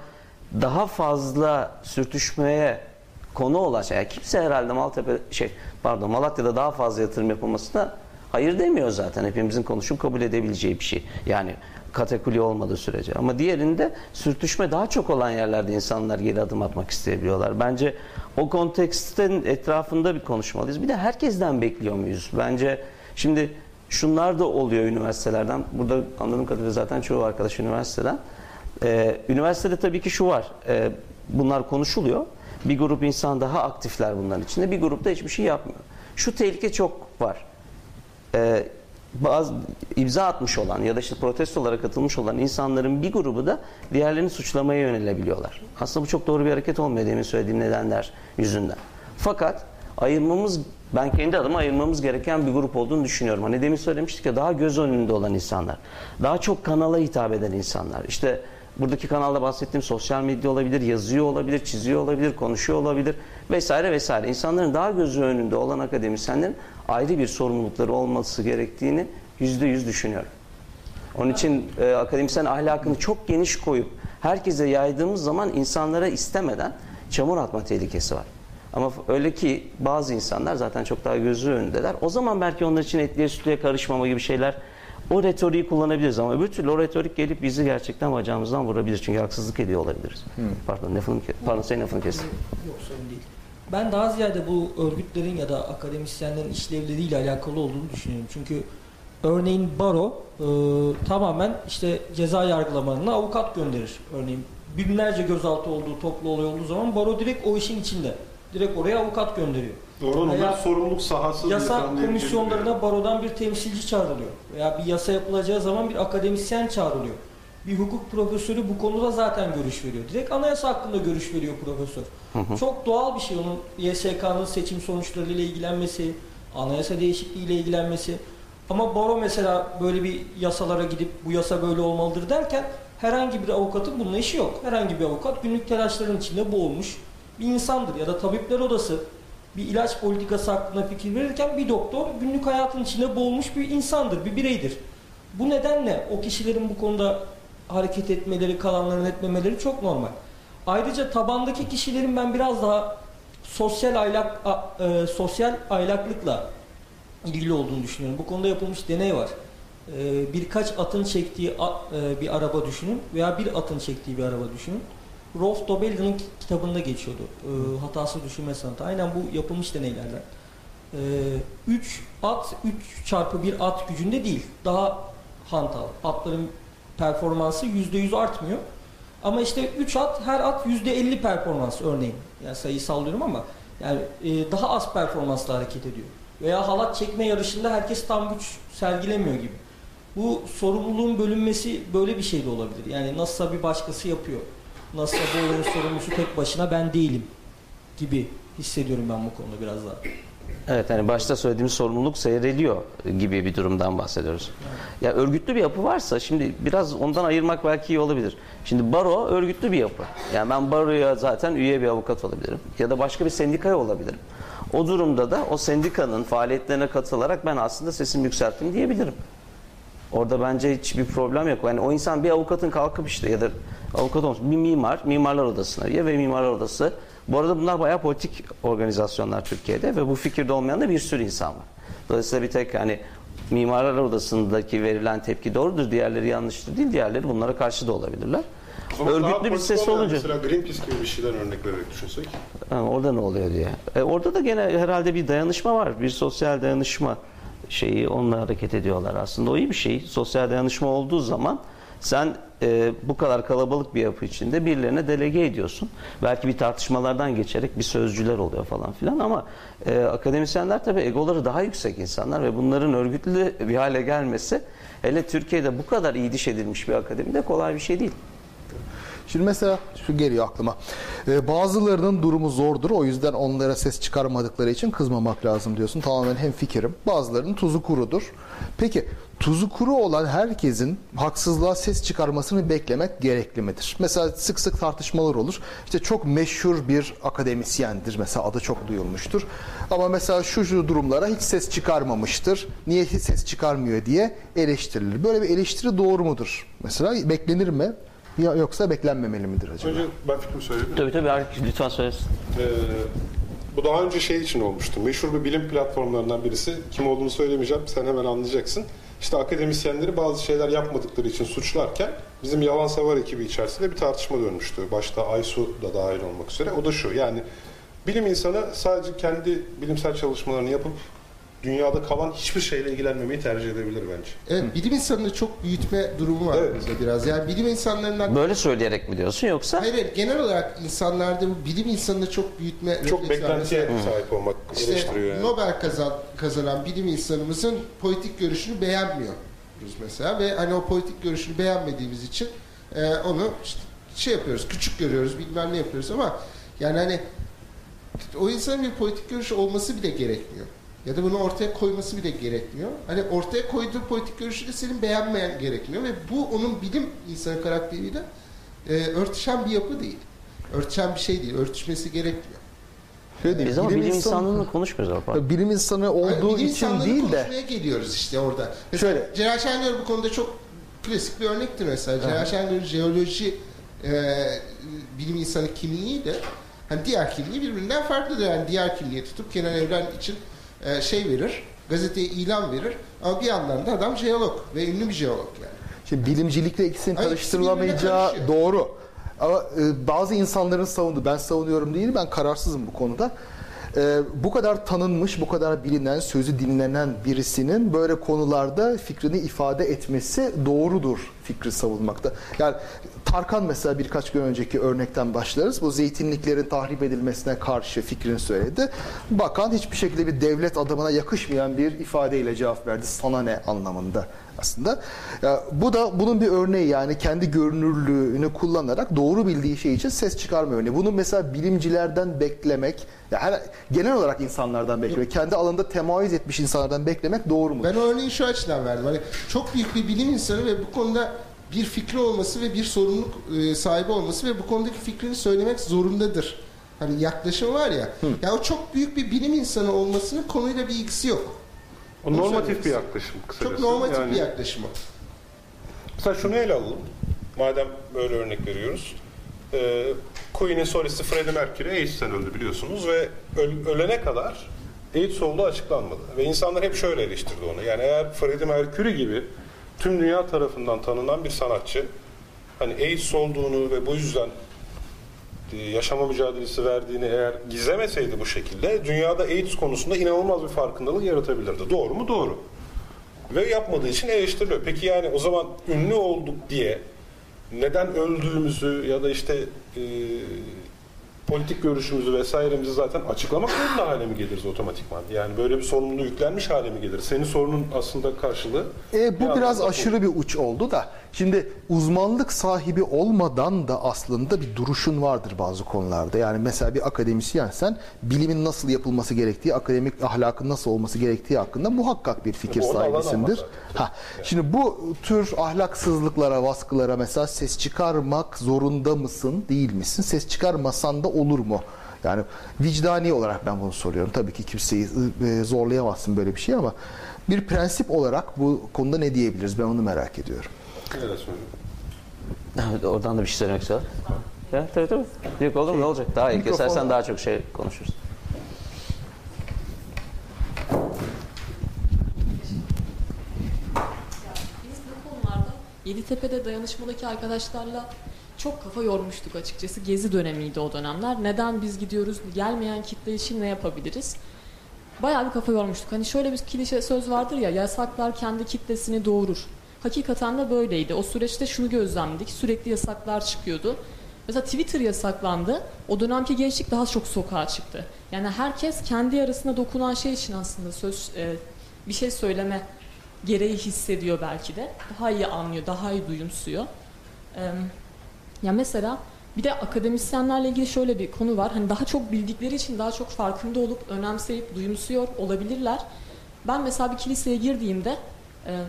daha fazla sürtüşmeye konu olan şey. Yani kimse herhalde Maltepe şey pardon Malatya'da daha fazla yatırım yapılmasına hayır demiyor zaten. Hepimizin konuşup kabul edebileceği bir şey. Yani kategori olmadığı sürece. Ama diğerinde sürtüşme daha çok olan yerlerde insanlar geri adım atmak isteyebiliyorlar. Bence o kontekstin etrafında bir konuşmalıyız. Bir de herkesten bekliyor muyuz? Bence şimdi şunlar da oluyor üniversitelerden. Burada anladığım kadarıyla zaten çoğu arkadaş üniversiteden. Ee, üniversitede tabii ki şu var. Ee, bunlar konuşuluyor. Bir grup insan daha aktifler bunların içinde. Bir grup da hiçbir şey yapmıyor. Şu tehlike çok var. Ee, bazı imza atmış olan ya da işte protestolara katılmış olan insanların bir grubu da diğerlerini suçlamaya yönelebiliyorlar. Aslında bu çok doğru bir hareket olmuyor demin söylediğim nedenler yüzünden. Fakat ayırmamız ben kendi adıma ayırmamız gereken bir grup olduğunu düşünüyorum. Hani demin söylemiştik ya daha göz önünde olan insanlar. Daha çok kanala hitap eden insanlar. İşte buradaki kanalda bahsettiğim sosyal medya olabilir, yazıyor olabilir, çiziyor olabilir, konuşuyor olabilir vesaire vesaire. İnsanların daha gözü önünde olan akademisyenlerin ayrı bir sorumlulukları olması gerektiğini yüzde yüz düşünüyorum. Onun için e, akademisyen ahlakını çok geniş koyup herkese yaydığımız zaman insanlara istemeden çamur atma tehlikesi var. Ama öyle ki bazı insanlar zaten çok daha gözü önündeler. O zaman belki onlar için etliye sütlüye karışmama gibi şeyler o retoriği kullanabiliriz ama öbür türlü o retorik gelip bizi gerçekten bacağımızdan vurabilir. Çünkü haksızlık ediyor olabiliriz. Pardon, lafını, pardon senin lafını kestim. Yok sorun değil. Ben daha ziyade bu örgütlerin ya da akademisyenlerin işlevleriyle alakalı olduğunu düşünüyorum. Çünkü örneğin baro e, tamamen işte ceza yargılamalarına avukat gönderir. Örneğin binlerce gözaltı olduğu toplu olay olduğu zaman baro direkt o işin içinde. Direkt oraya avukat gönderiyor. Doğru Veya sorumluluk sahası Yasa komisyonlarına barodan bir temsilci çağrılıyor. Veya bir yasa yapılacağı zaman bir akademisyen çağrılıyor. Bir hukuk profesörü bu konuda zaten görüş veriyor. Direkt anayasa hakkında görüş veriyor profesör. Çok doğal bir şey onun YSK'nın seçim sonuçlarıyla ilgilenmesi, anayasa değişikliğiyle ilgilenmesi. Ama baro mesela böyle bir yasalara gidip bu yasa böyle olmalıdır derken herhangi bir avukatın bununla işi yok. Herhangi bir avukat günlük telaşların içinde boğulmuş bir insandır. Ya da tabipler odası bir ilaç politikası hakkında fikir verirken bir doktor günlük hayatın içinde boğulmuş bir insandır, bir bireydir. Bu nedenle o kişilerin bu konuda hareket etmeleri, kalanların etmemeleri çok normal. Ayrıca tabandaki kişilerin ben biraz daha sosyal aylak e, sosyal aylaklıkla ilgili olduğunu düşünüyorum. Bu konuda yapılmış deney var. E, birkaç atın çektiği a- e, bir araba düşünün veya bir atın çektiği bir araba düşünün. Rolf Dobelli'nin kitabında geçiyordu. E, hatası düşünme sanatı. Aynen bu yapılmış deneylerden. 3 at 3 çarpı 1 at gücünde değil. Daha hantal. Atların performansı %100 artmıyor. Ama işte 3 at her at %50 performans örneğin. Yani sayıyı sallıyorum ama yani e, daha az performansla hareket ediyor. Veya halat çekme yarışında herkes tam güç sergilemiyor gibi. Bu sorumluluğun bölünmesi böyle bir şey de olabilir. Yani nasılsa bir başkası yapıyor. Nasılsa bu olayın sorumlusu tek başına ben değilim gibi hissediyorum ben bu konuda biraz daha. Evet hani başta söylediğimiz sorumluluk seyreliyor gibi bir durumdan bahsediyoruz. Ya örgütlü bir yapı varsa şimdi biraz ondan ayırmak belki iyi olabilir. Şimdi baro örgütlü bir yapı. Yani ben baroya zaten üye bir avukat olabilirim ya da başka bir sendikaya olabilirim. O durumda da o sendikanın faaliyetlerine katılarak ben aslında sesimi yükselttim diyebilirim. Orada bence hiçbir problem yok. Yani o insan bir avukatın kalkıp işte ya da avukat olmuş bir mimar, mimarlar odasına üye ve mimarlar odası. Bu arada bunlar bayağı politik organizasyonlar Türkiye'de ve bu fikirde olmayan da bir sürü insan var. Dolayısıyla bir tek hani mimarlar odasındaki verilen tepki doğrudur, diğerleri yanlıştır değil, diğerleri bunlara karşı da olabilirler. Ama Örgütlü bir ses olunca Mesela Greenpeace gibi bir şeyden örnek vererek düşünsek. Ha, orada ne oluyor diye. E, orada da gene herhalde bir dayanışma var. Bir sosyal dayanışma şeyi onunla hareket ediyorlar aslında. O iyi bir şey. Sosyal dayanışma olduğu zaman sen e, bu kadar kalabalık bir yapı içinde birilerine delege ediyorsun. Belki bir tartışmalardan geçerek bir sözcüler oluyor falan filan ama e, akademisyenler tabii egoları daha yüksek insanlar ve bunların örgütlü bir hale gelmesi hele Türkiye'de bu kadar iyi diş edilmiş bir akademide kolay bir şey değil. Şimdi mesela şu geliyor aklıma. Ee, bazılarının durumu zordur. O yüzden onlara ses çıkarmadıkları için kızmamak lazım diyorsun. Tamamen hem fikrim. Bazılarının tuzu kurudur. Peki tuzu kuru olan herkesin haksızlığa ses çıkarmasını beklemek gerekli midir? Mesela sık sık tartışmalar olur. İşte çok meşhur bir akademisyendir. Mesela adı çok duyulmuştur. Ama mesela şu şu durumlara hiç ses çıkarmamıştır. Niye hiç ses çıkarmıyor diye eleştirilir. Böyle bir eleştiri doğru mudur? Mesela beklenir mi? Ya yoksa beklenmemeli midir acaba? Önce ben fikrimi söyleyeyim. Tabii tabii Arif, lütfen söylesin. Ee, bu daha önce şey için olmuştu. Meşhur bir bilim platformlarından birisi. Kim olduğunu söylemeyeceğim. Sen hemen anlayacaksın. İşte akademisyenleri bazı şeyler yapmadıkları için suçlarken bizim yalan savar ekibi içerisinde bir tartışma dönmüştü. Başta Aysu da dahil olmak üzere. O da şu yani bilim insanı sadece kendi bilimsel çalışmalarını yapıp dünyada kalan hiçbir şeyle ilgilenmemeyi tercih edebilir bence. Evet, bilim insanını çok büyütme durumu var Evet. bizde biraz. Yani bilim insanlarından Böyle söyleyerek mi diyorsun yoksa? Hayır, hayır, genel olarak insanlarda bu bilim insanını çok büyütme Çok beklentiye Mesela sahip olmak İşte eleştiriyor yani. Nobel kazan, kazanan bilim insanımızın politik görüşünü beğenmiyoruz mesela ve hani o politik görüşünü beğenmediğimiz için e, onu işte şey yapıyoruz, küçük görüyoruz, bilmem ne yapıyoruz ama yani hani o insanın bir politik görüşü olması bile gerekmiyor. Ya da bunu ortaya koyması bile gerekmiyor. Hani ortaya koyduğu politik görüşü de senin beğenmeyen gerekmiyor ve bu onun bilim insanı karakteriyle e, örtüşen bir yapı değil. Örtüşen bir şey değil, örtüşmesi gerekmiyor. Şöyle diyeyim, Biz ama bilim, insan- insanlığını konuşmuyoruz ama. pardon. bilim insanı olduğu bilim için değil de konuşmaya geliyoruz işte orada. Mesela Şöyle. Celal Şengör bu konuda çok klasik bir örnektir mesela. Celal Şengör'ün jeoloji e, bilim insanı kimliği de hani diğer kimliği birbirinden farklıdır. Yani diğer kimliği tutup Kenan Evren için e, şey verir, gazeteye ilan verir ama bir yandan da adam jeolog ve ünlü bir jeolog yani. Şimdi bilimcilikle ikisinin Hayır, karıştırılamayacağı ikisi doğru. Ama e, bazı insanların savunduğu, ben savunuyorum değil, ben kararsızım bu konuda. E, bu kadar tanınmış, bu kadar bilinen, sözü dinlenen birisinin böyle konularda fikrini ifade etmesi doğrudur fikri savunmakta. Yani Tarkan mesela birkaç gün önceki örnekten başlarız. Bu zeytinliklerin tahrip edilmesine karşı fikrini söyledi. Bakan hiçbir şekilde bir devlet adamına yakışmayan bir ifadeyle cevap verdi. Sana ne anlamında aslında. Ya, bu da bunun bir örneği yani kendi görünürlüğünü kullanarak doğru bildiği şey için ses çıkarma örneği. Bunu mesela bilimcilerden beklemek, ya her, genel olarak insanlardan beklemek, kendi alanında temayüz etmiş insanlardan beklemek doğru mu? Ben o örneği şu açıdan verdim. Hani çok büyük bir bilim insanı ve bu konuda bir fikri olması ve bir sorumluluk e, sahibi olması ve bu konudaki fikrini söylemek zorundadır. Hani yaklaşım var ya. Ya o çok büyük bir bilim insanı olmasının konuyla bir ilgisi yok. O Onu normatif bir yaklaşım kısacası. Çok normatif Yani- bir yaklaşım o. Mesela şunu ele alalım. Madem böyle örnek veriyoruz. Ee, Queen'in solisti Freddie Mercury AIDS'ten öldü biliyorsunuz ve öl- ölene kadar AIDS olduğu açıklanmadı. Ve insanlar hep şöyle eleştirdi onu. Yani eğer Freddie Mercury gibi tüm dünya tarafından tanınan bir sanatçı hani AIDS olduğunu ve bu yüzden e, yaşama mücadelesi verdiğini eğer gizlemeseydi bu şekilde dünyada AIDS konusunda inanılmaz bir farkındalık yaratabilirdi. Doğru mu? Doğru. Ve yapmadığı için eleştiriliyor. Peki yani o zaman ünlü olduk diye neden öldüğümüzü ya da işte e, politik görüşümüzü vesairemizi zaten açıklamak zorunda hale mi geliriz otomatikman? Yani böyle bir sorumluluğu yüklenmiş hale mi geliriz? Senin sorunun aslında karşılığı. E, bu bir biraz aşırı bir uç oldu da. Şimdi uzmanlık sahibi olmadan da aslında bir duruşun vardır bazı konularda. Yani mesela bir akademisyensen bilimin nasıl yapılması gerektiği, akademik ahlakın nasıl olması gerektiği hakkında muhakkak bir fikir Bu sahibisindir. Ha, şimdi bu tür ahlaksızlıklara, baskılara mesela ses çıkarmak zorunda mısın, değil misin? Ses çıkarmasan da olur mu? Yani vicdani olarak ben bunu soruyorum. Tabii ki kimseyi e, zorlayamazsın böyle bir şey ama bir prensip olarak bu konuda ne diyebiliriz? Ben onu merak ediyorum. Evet, Oradan da bir şey söylemek istiyor. Ya, tabii tabii. Yok olur mu? Ne olacak? Daha iyi. Kesersen daha çok şey konuşuruz. Biz bu konularda Yeditepe'de dayanışmadaki arkadaşlarla çok kafa yormuştuk açıkçası. Gezi dönemiydi o dönemler. Neden biz gidiyoruz? Gelmeyen kitle için ne yapabiliriz? Bayağı bir kafa yormuştuk. Hani şöyle bir klişe söz vardır ya, yasaklar kendi kitlesini doğurur. Hakikaten de böyleydi. O süreçte şunu gözlemledik. Sürekli yasaklar çıkıyordu. Mesela Twitter yasaklandı. O dönemki gençlik daha çok sokağa çıktı. Yani herkes kendi arasına dokunan şey için aslında söz e, bir şey söyleme gereği hissediyor belki de. Daha iyi anlıyor, daha iyi duyumsuyor. Ee, ya mesela bir de akademisyenlerle ilgili şöyle bir konu var. Hani daha çok bildikleri için daha çok farkında olup önemseyip duyumsuyor olabilirler. Ben mesela bir kiliseye girdiğimde e,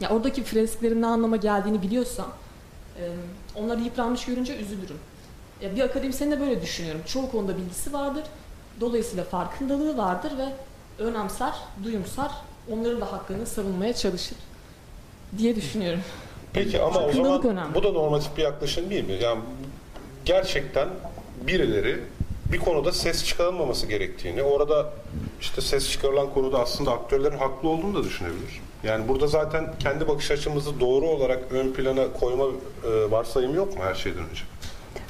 ya oradaki fresklerin ne anlama geldiğini biliyorsam e, onları yıpranmış görünce üzülürüm. Ya bir akademisyen de böyle düşünüyorum. Çoğu konuda bilgisi vardır. Dolayısıyla farkındalığı vardır ve önemser, duyumsar, onların da hakkını savunmaya çalışır diye düşünüyorum. Peki ama o zaman önemli. bu da normatif bir yaklaşım değil mi? Yani gerçekten birileri bir konuda ses çıkarılmaması gerektiğini, orada işte ses çıkarılan konuda aslında aktörlerin haklı olduğunu da düşünebilir. Yani burada zaten kendi bakış açımızı doğru olarak ön plana koyma e, varsayımı yok mu her şeyden önce?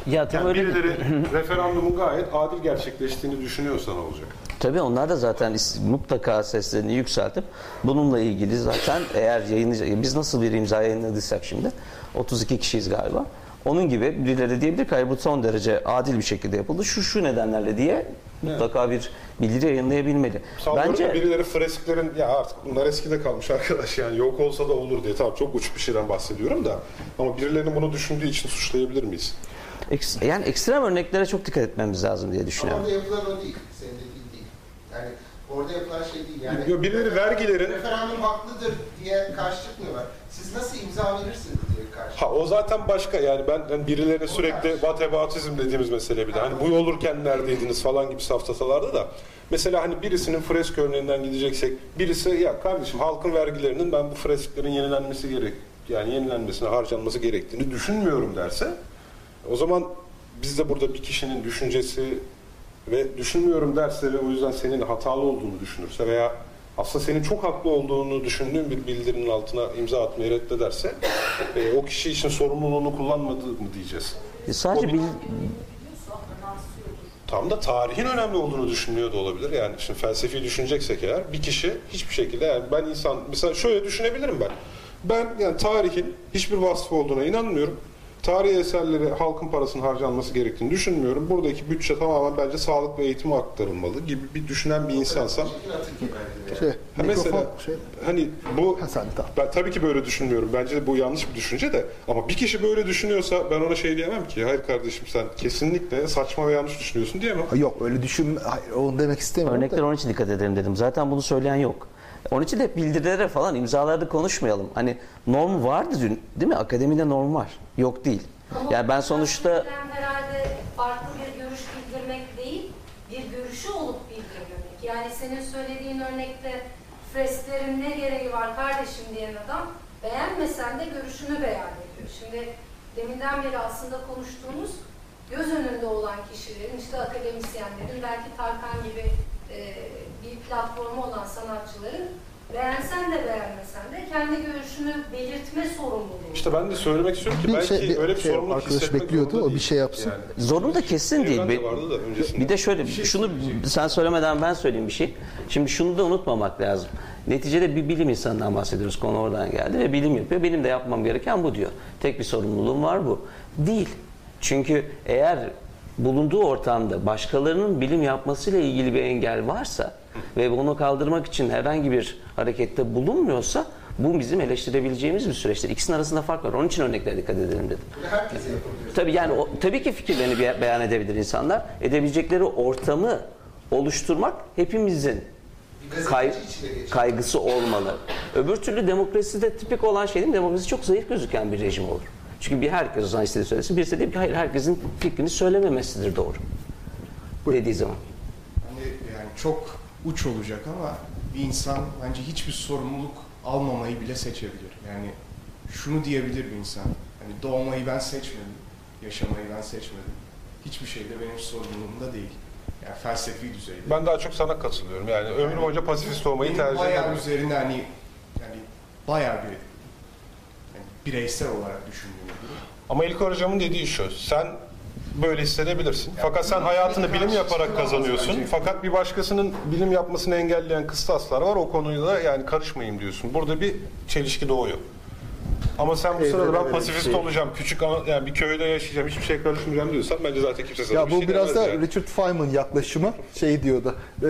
Ya tabii Yani öyle birileri referandumun gayet adil gerçekleştiğini düşünüyorsa ne olacak? Tabii onlar da zaten mutlaka seslerini yükseltip bununla ilgili zaten eğer yayınlayacak biz nasıl bir imza yayınladıysak şimdi 32 kişiyiz galiba. Onun gibi birileri diyebilir ki "Hayır, bu son derece adil bir şekilde yapıldı. Şu şu nedenlerle diye mutlaka bir bildiri yayınlayabilmeli. Sallıyorum Bence birileri fresklerin ya artık bunlar eskide kalmış arkadaş yani yok olsa da olur diye tamam çok uç bir şeyden bahsediyorum da ama birilerinin bunu düşündüğü için suçlayabilir miyiz? eks- yani ekstrem örneklere çok dikkat etmemiz lazım diye Ama düşünüyorum. orada yapılan o değil. Senin dediğin değil. Yani orada yapılan şey değil. Yani Yo, birileri vergilerin referandum haklıdır diye karşı çıkmıyorlar. Siz nasıl imza verirsiniz karşı. Ha o zaten başka yani ben hani birilerine sürekli whataboutism dediğimiz mesele bir de. Hani bu olurken neredeydiniz falan gibi safsatalarda da. Mesela hani birisinin fresk örneğinden gideceksek birisi ya kardeşim halkın vergilerinin ben bu fresklerin yenilenmesi gerek yani yenilenmesine harcanması gerektiğini düşünmüyorum derse o zaman biz de burada bir kişinin düşüncesi ve düşünmüyorum derse ve o yüzden senin hatalı olduğunu düşünürse veya aslında senin çok haklı olduğunu düşündüğün bir bildirinin altına imza atmayı reddederse e, o kişi için sorumluluğunu kullanmadı mı diyeceğiz. E, Sadece O- bil, Tam da tarihin önemli olduğunu düşünüyor da olabilir. Yani şimdi felsefi düşüneceksek eğer bir kişi hiçbir şekilde yani ben insan mesela şöyle düşünebilirim ben. Ben yani tarihin hiçbir vasfı olduğuna inanmıyorum. Tarihi eserleri halkın parasının harcanması gerektiğini düşünmüyorum. Buradaki bütçe tamamen bence sağlık ve eğitime aktarılmalı gibi bir düşünen bir insansam. Şey, Ha mesela şey. hani bu Ha, sen, tamam. ben tabii ki böyle düşünmüyorum. Bence bu yanlış bir düşünce de ama bir kişi böyle düşünüyorsa ben ona şey diyemem ki hayır kardeşim sen kesinlikle saçma ve yanlış düşünüyorsun diyemem. Yok öyle düşün. Hayır, onu demek istemiyorum. Örnekler da. onun için dikkat edelim dedim. Zaten bunu söyleyen yok. Onun için de bildirilere falan imzalarda konuşmayalım. Hani norm vardı dün değil mi? Akademide norm var. Yok değil. Yani ben sonuçta herhalde farklı bir görüş bildirmek değil, bir görüşü olup bildirmek. Yani senin söylediğin örnekte fresklerin ne gereği var kardeşim diyen adam beğenmesen de görüşünü beyan ediyor. Şimdi deminden beri aslında konuştuğumuz göz önünde olan kişilerin, işte akademisyenlerin, belki Tarkan gibi e, bir platformu olan sanatçıların beğensen de beğenmesen de kendi görüşünü belirtme sorumluluğu. İşte ben de söylemek istiyorum ki Bir belki şey- bir öyle bir şey sorumluluk arkadaş bekliyordu, o bir şey yapsın. Zorunda kesin değil. De Bir- vardı da öncesinde. Bir de şöyle şunu sen söylemeden ben söyleyeyim bir şey. Şimdi şunu da unutmamak lazım. Neticede bir bilim insanından bahsediyoruz. Konu oradan geldi ve bilim yapıyor. Benim de yapmam gereken bu diyor. Tek bir sorumluluğum var bu. Değil. Çünkü eğer bulunduğu ortamda başkalarının bilim yapmasıyla ilgili bir engel varsa ve bunu kaldırmak için herhangi bir harekette bulunmuyorsa bu bizim eleştirebileceğimiz bir süreçtir. İkisinin arasında fark var. Onun için örneklere dikkat edelim dedim. Yapabiliyor. Tabii yani o, tabii ki fikirlerini be- beyan edebilir insanlar. Edebilecekleri ortamı oluşturmak hepimizin kay- kaygısı olmalı. Öbür türlü demokraside tipik olan şey değil mi? Demokrasi çok zayıf gözüken bir rejim olur. Çünkü bir herkes o zaman istediği söylesin. Birisi de ki hayır herkesin fikrini söylememesidir doğru. Dediği zaman. Hani yani çok uç olacak ama bir insan bence hiçbir sorumluluk almamayı bile seçebilir. Yani şunu diyebilir bir insan. Hani doğmayı ben seçmedim, yaşamayı ben seçmedim. Hiçbir şey de benim sorumluluğumda değil. Yani felsefi düzeyde. Ben daha çok sana katılıyorum. Yani ömrüm boyunca pasifist olmayı tercih bayağı ederim. üzerine hani yani bayağı bir yani bireysel olarak durum. Ama ilk hocamın dediği şu. Sen böyle hissedebilirsin. Fakat sen hayatını bilim yaparak kazanıyorsun. Fakat bir başkasının bilim yapmasını engelleyen kıstaslar var. O konuyla yani karışmayayım diyorsun. Burada bir çelişki doğuyor. Ama sen bu sırada ben pasifist şey- olacağım, küçük yani bir köyde yaşayacağım, hiçbir şey karışmayacağım diyorsan bence zaten kimse sana Ya bir bu şey biraz da yani. Richard Feynman yaklaşımı şey diyordu. e,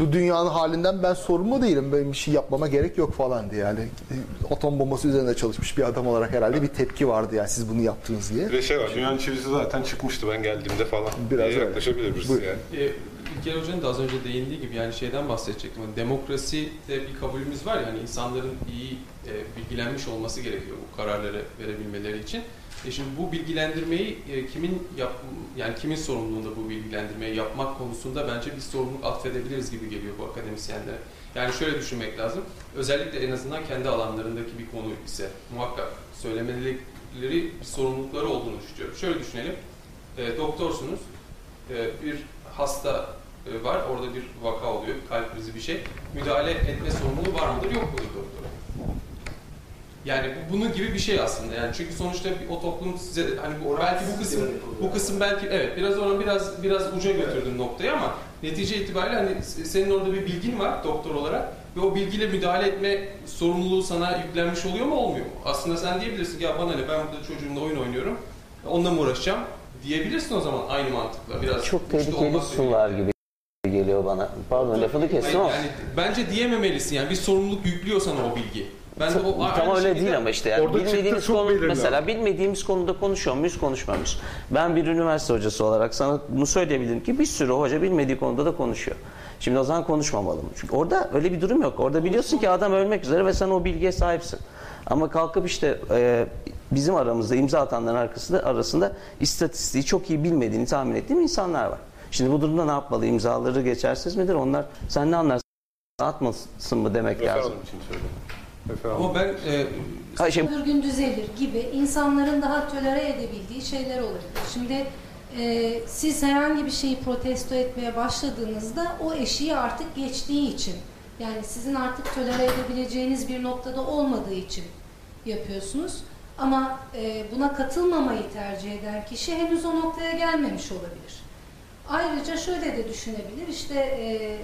bu dünyanın halinden ben sorumlu değilim. Benim bir şey yapmama gerek yok falan diye. Yani e, atom bombası üzerinde çalışmış bir adam olarak herhalde bir tepki vardı yani siz bunu yaptınız diye. Bir şey var, dünyanın çivisi zaten çıkmıştı ben geldiğimde falan. Biraz diye öyle. yaklaşabilir birisi yani. E, İlker Hoca'nın da az önce değindiği gibi yani şeyden bahsedecektim. Hani demokraside bir kabulümüz var ya hani insanların iyi e, bilgilenmiş olması gerekiyor bu kararları verebilmeleri için. E şimdi bu bilgilendirmeyi e, kimin yap yani kimin sorumluluğunda bu bilgilendirmeyi yapmak konusunda bence bir sorumluluk atfedebiliriz gibi geliyor bu akademisyenlere. Yani şöyle düşünmek lazım. Özellikle en azından kendi alanlarındaki bir konu ise muhakkak söylemeleri bir sorumlulukları olduğunu düşünüyorum. Şöyle düşünelim. E, doktorsunuz. E, bir hasta e, var. Orada bir vaka oluyor. Kalp krizi bir şey. Müdahale etme sorumluluğu var mıdır? Yok mudur doktora? Yani bu, bunun gibi bir şey aslında. Yani çünkü sonuçta bir, o toplum size hani bu, belki bu kısım bu kısım belki evet biraz ona biraz biraz uca götürdüm noktayı ama netice itibariyle hani senin orada bir bilgin var doktor olarak ve o bilgiyle müdahale etme sorumluluğu sana yüklenmiş oluyor mu olmuyor mu? Aslında sen diyebilirsin ya bana ne ben burada çocuğumla oyun oynuyorum. Onunla mı uğraşacağım? Diyebilirsin o zaman aynı mantıkla. Biraz Çok tehlikeli sular gibi geliyor bana. Pardon lafını kestim ama. yani bence diyememelisin yani bir sorumluluk yüklüyor sana o bilgi. Ben de o Tam öyle şekilde- değil ama işte yani Orada bilmediğimiz konu mesela bilmediğimiz konuda konuşuyor muyuz muyuz? Ben bir üniversite hocası olarak sana bunu söyleyebilirim ki bir sürü hoca bilmediği konuda da konuşuyor. Şimdi o zaman konuşmamalı mı? Çünkü orada öyle bir durum yok. Orada biliyorsun ki adam ölmek üzere ve sen o bilgiye sahipsin. Ama kalkıp işte e, bizim aramızda imza atanların arkasında, arasında istatistiği çok iyi bilmediğini tahmin ettiğim insanlar var. Şimdi bu durumda ne yapmalı? İmzaları geçersiz midir? Onlar sen ne anlarsın? Atmasın mı demek lazım? Referandum için söyledim. Referandum. Ama ben e, Ha, şey, gün düzelir gibi insanların daha tolere edebildiği şeyler olabilir. Şimdi e, siz herhangi bir şeyi protesto etmeye başladığınızda o eşiği artık geçtiği için yani sizin artık tolere edebileceğiniz bir noktada olmadığı için yapıyorsunuz. Ama e, buna katılmamayı tercih eden kişi henüz o noktaya gelmemiş olabilir. Ayrıca şöyle de düşünebilir işte e,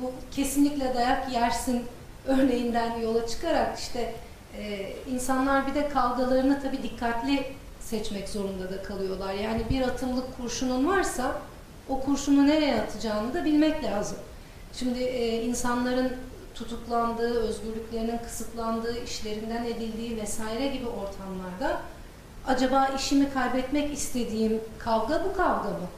bu kesinlikle dayak yersin örneğinden yola çıkarak işte e, insanlar bir de kavgalarını tabii dikkatli seçmek zorunda da kalıyorlar. Yani bir atımlık kurşunun varsa o kurşunu nereye atacağını da bilmek lazım. Şimdi e, insanların tutuklandığı, özgürlüklerinin kısıtlandığı, işlerinden edildiği vesaire gibi ortamlarda acaba işimi kaybetmek istediğim kavga bu kavga mı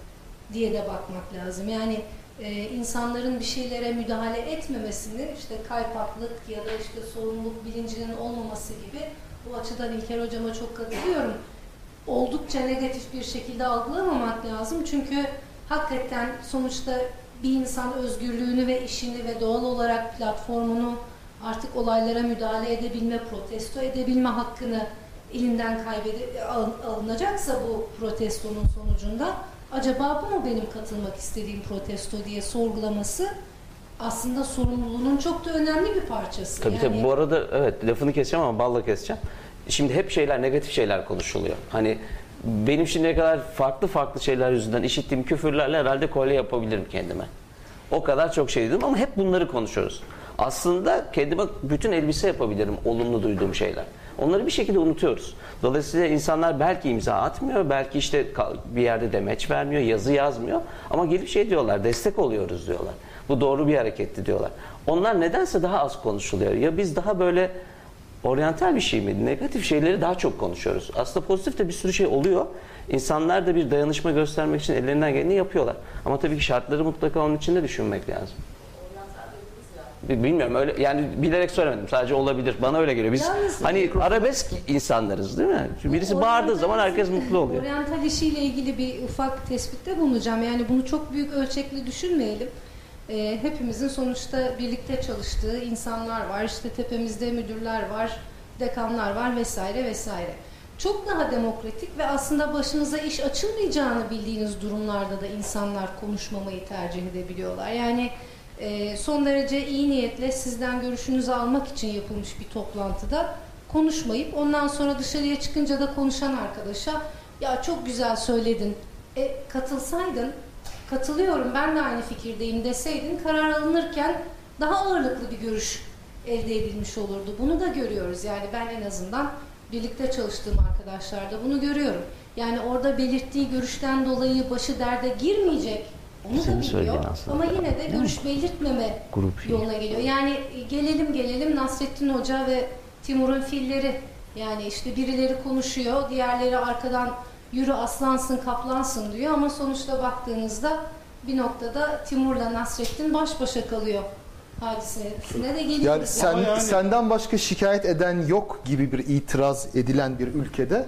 diye de bakmak lazım. Yani e, insanların bir şeylere müdahale etmemesini işte kaypaklık ya da işte sorumluluk bilincinin olmaması gibi bu açıdan İlker hocama çok katılıyorum. Oldukça negatif bir şekilde algılamamak lazım. Çünkü hakikaten sonuçta bir insan özgürlüğünü ve işini ve doğal olarak platformunu artık olaylara müdahale edebilme, protesto edebilme hakkını elinden kaybede al- alınacaksa bu protestonun sonucunda acaba bu mu benim katılmak istediğim protesto diye sorgulaması aslında sorumluluğunun çok da önemli bir parçası. Tabii yani, tabii bu arada evet lafını keseceğim ama balla keseceğim. Şimdi hep şeyler negatif şeyler konuşuluyor. Hani benim şimdiye kadar farklı farklı şeyler yüzünden işittiğim küfürlerle herhalde kolye yapabilirim kendime. O kadar çok şey dedim ama hep bunları konuşuyoruz. Aslında kendime bütün elbise yapabilirim olumlu duyduğum şeyler. Onları bir şekilde unutuyoruz. Dolayısıyla insanlar belki imza atmıyor, belki işte bir yerde demeç vermiyor, yazı yazmıyor. Ama gelip şey diyorlar, destek oluyoruz diyorlar. Bu doğru bir hareketti diyorlar. Onlar nedense daha az konuşuluyor. Ya biz daha böyle oryantal bir şey mi? Negatif şeyleri daha çok konuşuyoruz. Aslında pozitif de bir sürü şey oluyor. İnsanlar da bir dayanışma göstermek için ellerinden geleni yapıyorlar. Ama tabii ki şartları mutlaka onun içinde düşünmek lazım. Bi- Bilmiyorum öyle yani bilerek söylemedim. Sadece olabilir. Bana öyle geliyor. Biz Yalnız- hani arabesk insanlarız değil mi? Çünkü birisi bağırdığı zaman herkes mutlu oluyor. Oryantal işiyle ilgili bir ufak tespitte bulunacağım. Yani bunu çok büyük ölçekli düşünmeyelim. Ee, hepimizin sonuçta birlikte çalıştığı insanlar var. İşte tepemizde müdürler var, dekanlar var vesaire vesaire. Çok daha demokratik ve aslında başınıza iş açılmayacağını bildiğiniz durumlarda da insanlar konuşmamayı tercih edebiliyorlar. Yani e, son derece iyi niyetle sizden görüşünüzü almak için yapılmış bir toplantıda konuşmayıp ondan sonra dışarıya çıkınca da konuşan arkadaşa ya çok güzel söyledin. E, katılsaydın katılıyorum ben de aynı fikirdeyim deseydin karar alınırken daha ağırlıklı bir görüş elde edilmiş olurdu. Bunu da görüyoruz. Yani ben en azından birlikte çalıştığım arkadaşlarda bunu görüyorum. Yani orada belirttiği görüşten dolayı başı derde girmeyecek. Onu Senin da biliyor. Ama yine de görüş belirtmeme Grup şeyi. yoluna geliyor. Yani gelelim gelelim Nasrettin Hoca ve Timur'un filleri. Yani işte birileri konuşuyor, diğerleri arkadan yürü aslansın kaplansın diyor ama sonuçta baktığınızda bir noktada Timur'la Nasrettin baş başa kalıyor hadisesine de geliyoruz. Yani sen Ama yani- senden başka şikayet eden yok gibi bir itiraz edilen bir ülkede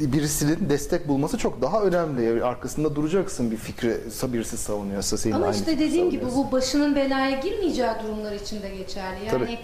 birisinin destek bulması çok daha önemli. Arkasında duracaksın bir fikri birisi savunuyorsa senin Ama işte dediğim gibi bu başının belaya girmeyeceği durumlar için de geçerli. Yani Tabii.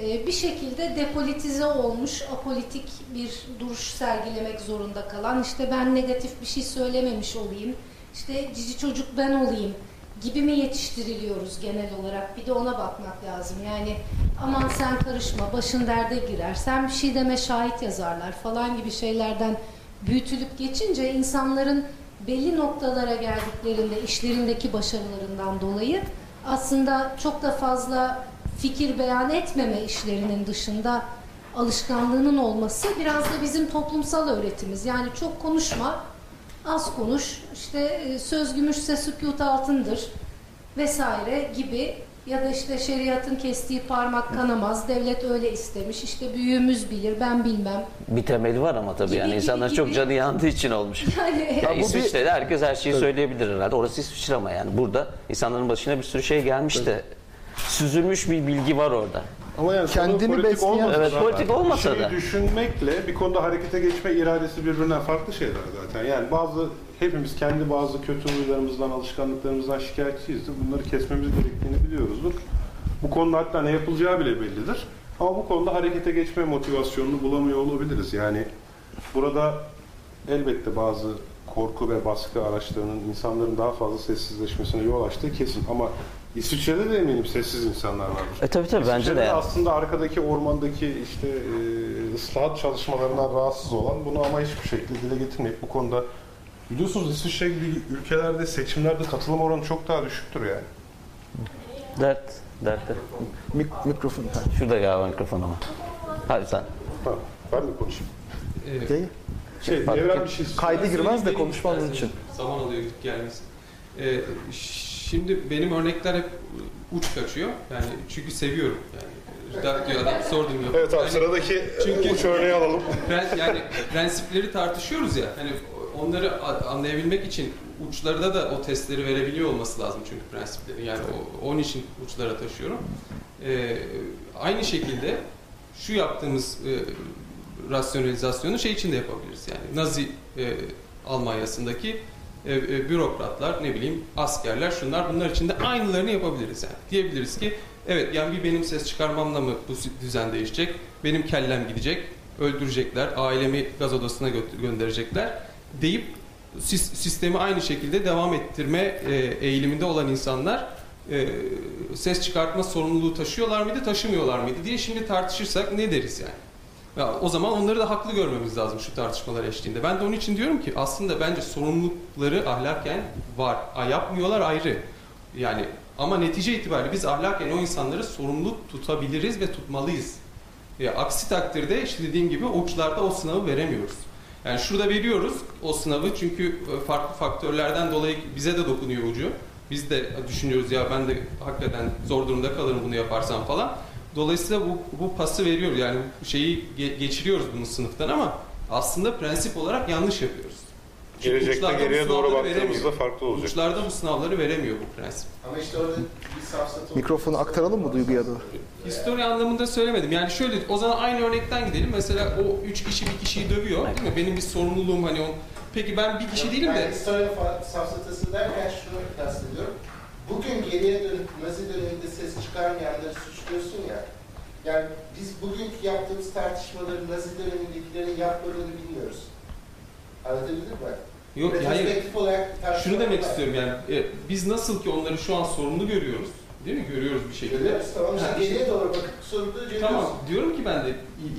E, bir şekilde depolitize olmuş, apolitik bir duruş sergilemek zorunda kalan, işte ben negatif bir şey söylememiş olayım, işte cici çocuk ben olayım gibi mi yetiştiriliyoruz genel olarak? Bir de ona bakmak lazım. Yani aman sen karışma, başın derde girer, sen bir şey deme şahit yazarlar falan gibi şeylerden büyütülüp geçince insanların belli noktalara geldiklerinde işlerindeki başarılarından dolayı aslında çok da fazla fikir beyan etmeme işlerinin dışında alışkanlığının olması biraz da bizim toplumsal öğretimiz. Yani çok konuşma, az konuş, işte e, söz gümüşse sükut altındır vesaire gibi ya da işte şeriatın kestiği parmak kanamaz, devlet öyle istemiş, işte büyüğümüz bilir, ben bilmem. Bir temeli var ama tabii Gibi, yani gibi, insanlar çok gibi. canı yandığı için olmuş. Yani Ya bu bir- İsviçre'de herkes her şeyi söyleyebilir herhalde. Orası İsviçre ama yani burada insanların başına bir sürü şey gelmiş de süzülmüş bir bilgi var orada. Ama yani Kendini politik besleyen- olmasa Evet, da politik olmasa bir şeyi da. düşünmekle bir konuda harekete geçme iradesi birbirinden farklı şeyler zaten. Yani bazı hepimiz kendi bazı kötü huylarımızdan, alışkanlıklarımızdan şikayetçiyizdir. Bunları kesmemiz gerektiğini biliyoruzdur. Bu konuda hatta ne yapılacağı bile bellidir. Ama bu konuda harekete geçme motivasyonunu bulamıyor olabiliriz. Yani burada elbette bazı korku ve baskı araçlarının insanların daha fazla sessizleşmesine yol açtığı kesin. Ama İsviçre'de de eminim sessiz insanlar vardır. E tabii tabii bence de yani. aslında arkadaki ormandaki işte e, ıslahat çalışmalarından rahatsız olan bunu ama hiçbir şekilde dile getirmeyip bu konuda biliyorsunuz İsviçre gibi ülkelerde seçimlerde katılım oranı çok daha düşüktür yani. Dert, dertte. Mik- mikrofon. Ha, Şurada galiba mikrofon ama. Hadi sen. Ha, ben mi konuşayım? Ee, değil. Şey, Bak, Evren bir şey Kaydı girmez de konuşmamız için. Zaman alıyor gelmesi. Ee, şimdi benim örnekler hep uç kaçıyor. Yani çünkü seviyorum. Yani dert diyor adam sordum yok. Evet abi Yani sıradaki Çünkü- uç örneği alalım. ben, yani prensipleri tartışıyoruz ya. Hani onları anlayabilmek için uçlarda da o testleri verebiliyor olması lazım çünkü prensipleri. Yani o, onun için uçlara taşıyorum. Ee, aynı şekilde şu yaptığımız e, rasyonalizasyonu şey için de yapabiliriz. Yani Nazi e, Almanya'sındaki e, e, bürokratlar, ne bileyim askerler, şunlar bunlar için de aynılarını yapabiliriz yani. Diyebiliriz ki evet yani bir benim ses çıkarmamla mı bu düzen değişecek? Benim kellem gidecek. öldürecekler, ailemi gaz odasına gö- gönderecekler deyip sis- sistemi aynı şekilde devam ettirme e, eğiliminde olan insanlar ses çıkartma sorumluluğu taşıyorlar mıydı, taşımıyorlar mıydı diye şimdi tartışırsak ne deriz yani? Ya, o zaman onları da haklı görmemiz lazım şu tartışmalar eşliğinde. Ben de onun için diyorum ki aslında bence sorumlulukları ahlaken var. Yapmıyorlar ayrı. Yani ama netice itibariyle biz ahlaken o insanları sorumlu tutabiliriz ve tutmalıyız. E, aksi takdirde işte dediğim gibi uçlarda o sınavı veremiyoruz. Yani şurada veriyoruz o sınavı çünkü e, farklı faktörlerden dolayı bize de dokunuyor ucu. Biz de düşünüyoruz ya ben de hakikaten zor durumda kalırım bunu yaparsam falan. Dolayısıyla bu, bu pası veriyoruz yani bu şeyi ge- geçiriyoruz bunu sınıftan ama aslında prensip olarak yanlış yapıyoruz. Çünkü Gelecekte uçlarda bu geriye doğru sınavları baktığımızda veremiyor. farklı olacak. Uçlarda bu sınavları veremiyor bu prensip. Ama işte orada bir safsata Mikrofonu aktaralım mı Duygu'ya da? Histori anlamında söylemedim. Yani şöyle o zaman aynı örnekten gidelim. Mesela o üç kişi bir kişiyi dövüyor değil mi? Benim bir sorumluluğum hani o. Peki ben bir kişi değilim Ben de historia fa- safsatası derken şunu kastediyorum. Bugün geriye dönüp Nazi döneminde ses çıkarmayanları suçluyorsun ya. Yani biz bugünkü yaptığımız tartışmaları Nazi dönemindekilerin yapmadığını bilmiyoruz. Anlatabildim mi? yok tartışmalar Şunu demek var. istiyorum yani e, biz nasıl ki onları şu an sorumlu görüyoruz. Değil mi? Görüyoruz bir şekilde. Görüyoruz tamam işte geriye doğru bakıp sorumluluğu görüyoruz. Tamam. Diyorum ki ben de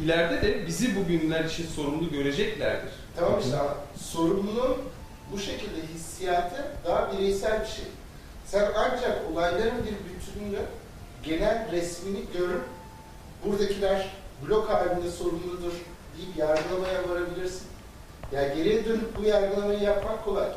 ileride de bizi bugünler için sorumlu göreceklerdir. Tamam işte ama sorumluluğun bu şekilde hissiyatı daha bireysel bir şey. Sen ancak olayların bir bütününü, genel resmini görüp buradakiler blok halinde sorumludur deyip yargılamaya varabilirsin. Yani geriye dönüp bu yargılamayı yapmak kolay.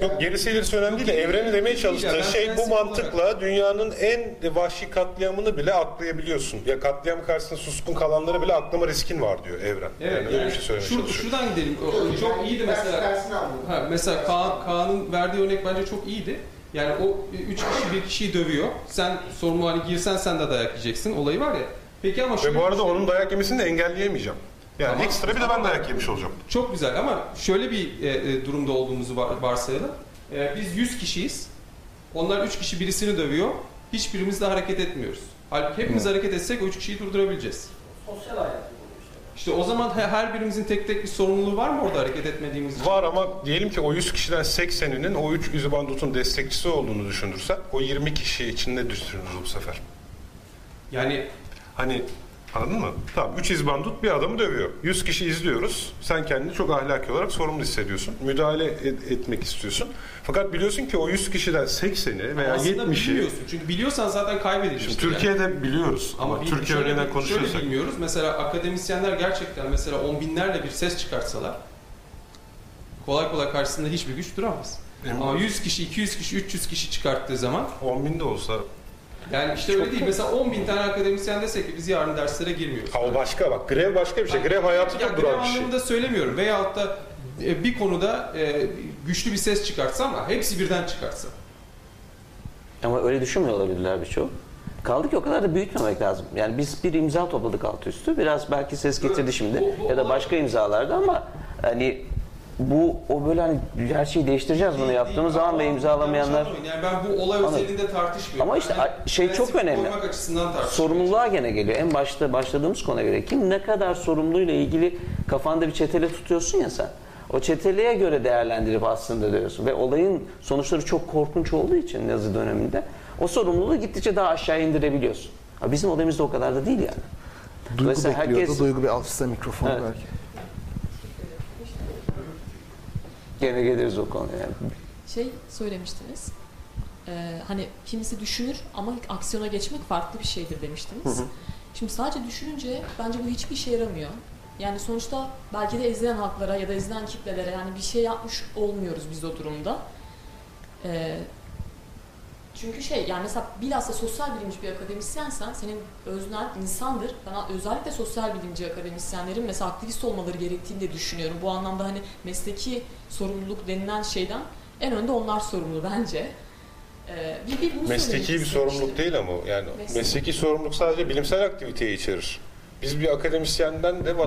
Yok gerisi ilerisi önemli değil de evreni demeye çalıştığı şey bu mantıkla dünyanın en vahşi katliamını bile aklayabiliyorsun. Ya katliam karşısında suskun kalanları bile aklama riskin var diyor evren. yani öyle bir şey söylemeye Şu, çalışıyor. şuradan gidelim. O- çok Yani iyiydi mesela. Ha, mesela Kaan, Kaan'ın verdiği örnek bence çok iyiydi. Yani o üç kişi bir kişiyi dövüyor. Sen sorumlu hani girsen sen de dayak yiyeceksin. Olayı var ya. Peki ama şöyle Ve bu arada şey- onun dayak yemesini de engelleyemeyeceğim. Yani Tamam. ekstra bir de ben dayak yemiş olacağım. Çok güzel ama şöyle bir e, e, durumda olduğumuzu var, varsayalım. E, biz 100 kişiyiz. Onlar 3 kişi birisini dövüyor. Hiçbirimiz de hareket etmiyoruz. Halbuki hepimiz hareket etsek o 3 kişiyi durdurabileceğiz. Sosyal hayat. İşte o zaman he- her birimizin tek tek bir sorumluluğu var mı orada hareket etmediğimiz için? Var ama diyelim ki o 100 kişiden 80'inin o 3 izbandutun destekçisi olduğunu düşünürsek o 20 kişi için ne düşünürüz bu sefer? Yani Hani anladın mı? Tamam 3 izbandut bir adamı dövüyor. 100 kişi izliyoruz. Sen kendini çok ahlaki olarak sorumlu hissediyorsun. Müdahale et- etmek istiyorsun. Fakat biliyorsun ki o 100 kişiden 80'i veya aslında 70'i bilmiyorsun. Çünkü biliyorsan zaten kaybedilmiştir. Şimdi Türkiye'de biliyoruz ama, bil- Türkiye şöyle, örneğinden bir- konuşursak şöyle bilmiyoruz. Mesela akademisyenler gerçekten mesela on binlerle bir ses çıkartsalar kolay kolay karşısında hiçbir güç duramaz. Ama misin? 100 kişi, 200 kişi, 300 kişi çıkarttığı zaman 10 bin de olsa yani işte öyle değil. Mesela 10 bin tane akademisyen desek ki biz yarın derslere girmiyoruz. ha, o başka bak grev başka bir şey. Grev hayatı grev duran bir şey. anlamında söylemiyorum. Veyahut da e, bir konuda e, güçlü bir ses çıkartsa ama hepsi birden çıkartsa. Ama öyle düşünmüyor olabilirler birçoğu. Kaldı ki o kadar da büyütmemek lazım. Yani biz bir imza topladık alt üstü. Biraz belki ses getirdi şimdi. Bu- bu Ya da başka imzalarda ama hani bu o böyle hani her şeyi değiştireceğiz bunu yaptığımız zaman ve imzalamayanlar Yani ben bu olay özelinde tartışmıyorum. Ama işte Yani şey çok önemli. sorumluluğa gene geliyor. En başta başladığımız konuya göre kim ne kadar sorumluyla ilgili kafanda bir çetele tutuyorsun ya sen. O çeteleye göre değerlendirip aslında diyorsun. Ve olayın sonuçları çok korkunç olduğu için Nazi döneminde o sorumluluğu gittikçe daha aşağı indirebiliyorsun. Ha, bizim olayımız da o kadar da değil yani. Duygu Dolayısıyla bekliyordu. herkes- Duygu bir alçısta mikrofonu Evet. belki. Gene geliriz o konuya. Yani. Şey söylemiştiniz. Ee, hani kimisi düşünür ama aksiyona geçmek farklı bir şeydir demiştiniz. Şimdi sadece düşününce bence bu hiçbir işe yaramıyor. Yani sonuçta belki de ezilen halklara ya da ezilen kitlelere yani bir şey yapmış olmuyoruz biz o durumda. Ee, çünkü şey yani mesela bilhassa sosyal bilimci bir akademisyensen senin öznel insandır. Ben özellikle sosyal bilimci akademisyenlerin mesela aktivist olmaları gerektiğini de düşünüyorum. Bu anlamda hani mesleki sorumluluk denilen şeyden en önde onlar sorumlu bence. Ee, bir, bir bunu Mesleki bir sorumluluk değil ama yani Mesleki. mesleki sorumluluk sadece bilimsel aktiviteyi içerir. Biz bir akademisyenden de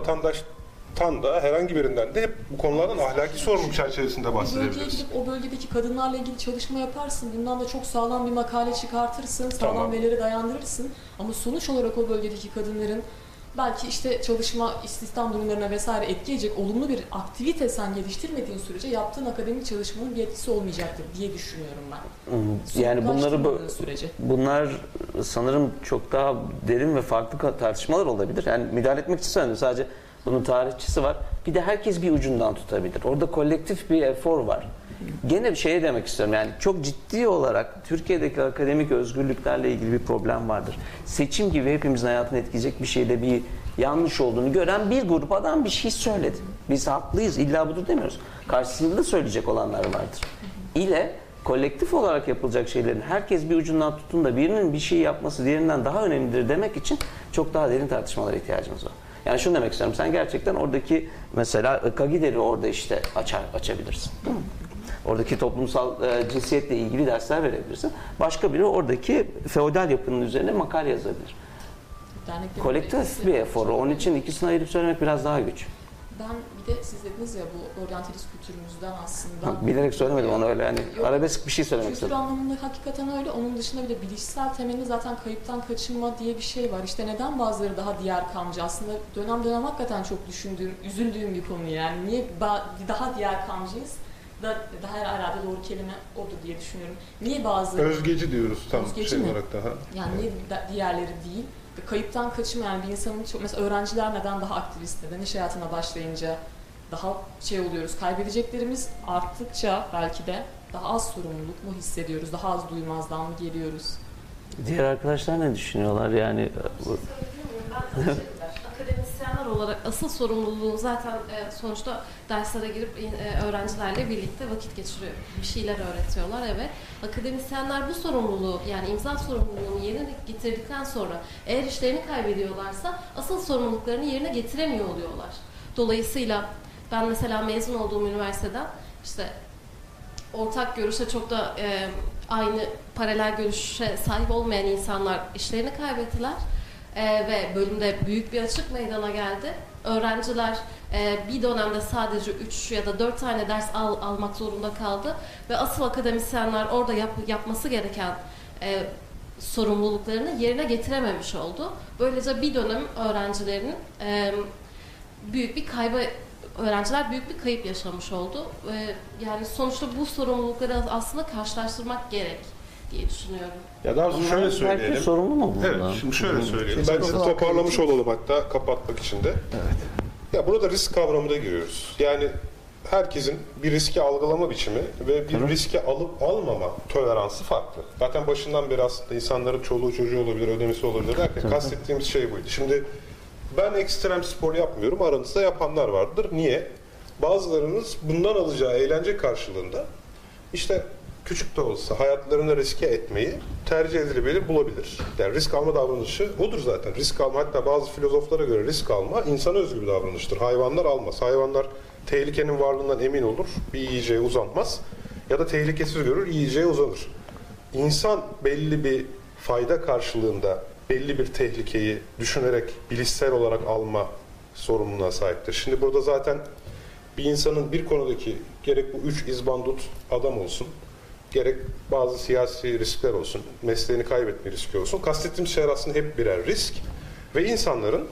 vatandaştan da herhangi birinden de hep bu konulardan ahlaki sorumluluk çerçevesinde Bir bölgeye bahsedebiliriz. gidip o bölgedeki kadınlarla ilgili çalışma yaparsın. Bundan da çok sağlam bir makale çıkartırsın. Sağlam Tamam. verileri dayandırırsın. Ama sonuç olarak o bölgedeki kadınların belki işte çalışma, istihdam durumlarına vesaire etki edecek olumlu bir aktivite sen geliştirmediğin sürece yaptığın akademik çalışmanın bir etkisi olmayacaktır diye düşünüyorum ben. Hmm, Yani bunları bu, sürece. bunlar sanırım çok daha derin ve farklı tartışmalar olabilir. Yani müdahale etmek için söylemiyorum. Sadece bunun tarihçisi var. Bir de herkes bir ucundan tutabilir. Orada kolektif bir efor var. Gene bir şey demek istiyorum. Yani çok ciddi olarak Türkiye'deki akademik özgürlüklerle ilgili bir problem vardır. Seçim gibi hepimizin hayatını etkileyecek bir şeyde bir yanlış olduğunu gören bir grup adam bir şey söyledi. Biz haklıyız. İlla budur demiyoruz. Karşısında da söyleyecek olanlar vardır. İle kolektif olarak yapılacak şeylerin herkes bir ucundan tutun da birinin bir şey yapması diğerinden daha önemlidir demek için çok daha derin tartışmalara ihtiyacımız var. Yani şunu demek istiyorum. Sen gerçekten oradaki mesela Kagider'i orada işte açar, açabilirsin. Değil mi? Oradaki toplumsal e, cinsiyetle ilgili dersler verebilirsin. Başka biri oradaki feodal yapının üzerine makale yazabilir. Kolektif bir eforu. Onun için ikisini ayırıp söylemek biraz daha güç. Ben bir de siz dediniz ya bu oryantalist kültürümüzden aslında. Ha, Bilerek söylemedim onu öyle yani Yok. arabesk bir şey söylemek Kültür istedim. anlamında hakikaten öyle. Onun dışında bir de bilişsel temeli zaten kayıptan kaçınma diye bir şey var. İşte neden bazıları daha diğer kamcı? Aslında dönem dönem hakikaten çok düşündüğüm, üzüldüğüm bir konu yani. Niye ba- daha diğer kamcıyız? Da, daha herhalde doğru kelime odur diye düşünüyorum. Niye bazıları... Özgeci diyoruz tam Özgeci şey mi? olarak daha. Yani niye da- diğerleri değil? Kayıptan kaçınma yani bir insanın çok... Mesela öğrenciler neden daha aktivist, neden iş hayatına başlayınca daha şey oluyoruz. Kaybedeceklerimiz arttıkça belki de daha az sorumluluk mu hissediyoruz? Daha az duymazdan mı geliyoruz? Diğer arkadaşlar ne düşünüyorlar yani? bu- Ben akademisyenler olarak asıl sorumluluğu zaten e, sonuçta derslere girip e, öğrencilerle birlikte vakit geçiriyor. Bir şeyler öğretiyorlar evet. Akademisyenler bu sorumluluğu yani imza sorumluluğunu yerine getirdikten sonra eğer işlerini kaybediyorlarsa asıl sorumluluklarını yerine getiremiyor oluyorlar. Dolayısıyla ben mesela mezun olduğum üniversiteden işte ortak görüşe çok da e, aynı paralel görüşe sahip olmayan insanlar işlerini kaybettiler. E, ve bölümde büyük bir açık meydana geldi. Öğrenciler e, bir dönemde sadece 3 ya da 4 tane ders al, almak zorunda kaldı. Ve asıl akademisyenler orada yap, yapması gereken e, sorumluluklarını yerine getirememiş oldu. Böylece bir dönem öğrencilerin e, büyük bir kaybı öğrenciler büyük bir kayıp yaşamış oldu. Ve yani sonuçta bu sorumlulukları aslında karşılaştırmak gerek diye düşünüyorum. Ya daha doğrusu şöyle söyleyelim. Herkes sorumlu mu bundan? Evet, şimdi şöyle söyleyelim. Bence bakın toparlamış olalım hatta kapatmak için de. Ya burada risk kavramına giriyoruz. Yani herkesin bir riski algılama biçimi ve bir riski alıp almama toleransı farklı. Zaten başından beri aslında insanların çoluğu çocuğu olabilir, ödemesi olabilir derken kastettiğimiz şey buydu. Şimdi ben ekstrem spor yapmıyorum, aranızda yapanlar vardır. Niye? Bazılarınız bundan alacağı eğlence karşılığında işte küçük de olsa hayatlarını riske etmeyi tercih edilebilir bulabilir. Yani risk alma davranışı odur zaten. Risk alma hatta bazı filozoflara göre risk alma insana özgü bir davranıştır. Hayvanlar almaz. Hayvanlar tehlikenin varlığından emin olur. Bir yiyeceğe uzanmaz. Ya da tehlikesiz görür yiyeceğe uzanır. İnsan belli bir fayda karşılığında belli bir tehlikeyi düşünerek bilişsel olarak alma sorumluluğuna sahiptir. Şimdi burada zaten bir insanın bir konudaki gerek bu üç izbandut adam olsun, gerek bazı siyasi riskler olsun, mesleğini kaybetme riski olsun. Kastettiğim şeyler aslında hep birer risk. Ve insanların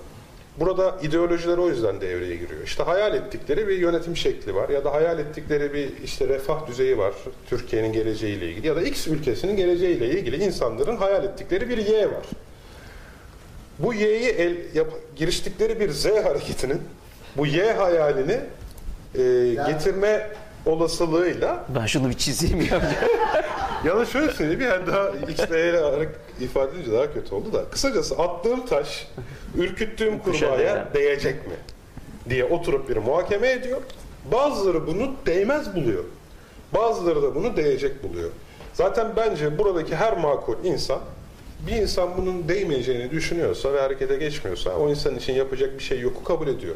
burada ideolojiler o yüzden devreye giriyor. İşte hayal ettikleri bir yönetim şekli var ya da hayal ettikleri bir işte refah düzeyi var Türkiye'nin geleceğiyle ilgili ya da X ülkesinin geleceğiyle ilgili insanların hayal ettikleri bir Y var. Bu Y'yi el, yap, giriştikleri bir Z hareketinin bu Y hayalini e, getirme olasılığıyla Ben şunu bir çizeyim ya. ya da şöyle söyleyeyim yani daha olarak ifade edince daha kötü oldu da kısacası attığım taş ürküttüğüm kurbağaya değecek mi diye oturup bir muhakeme ediyor. Bazıları bunu değmez buluyor. Bazıları da bunu değecek buluyor. Zaten bence buradaki her makul insan bir insan bunun değmeyeceğini düşünüyorsa ve harekete geçmiyorsa o insan için yapacak bir şey yoku kabul ediyor.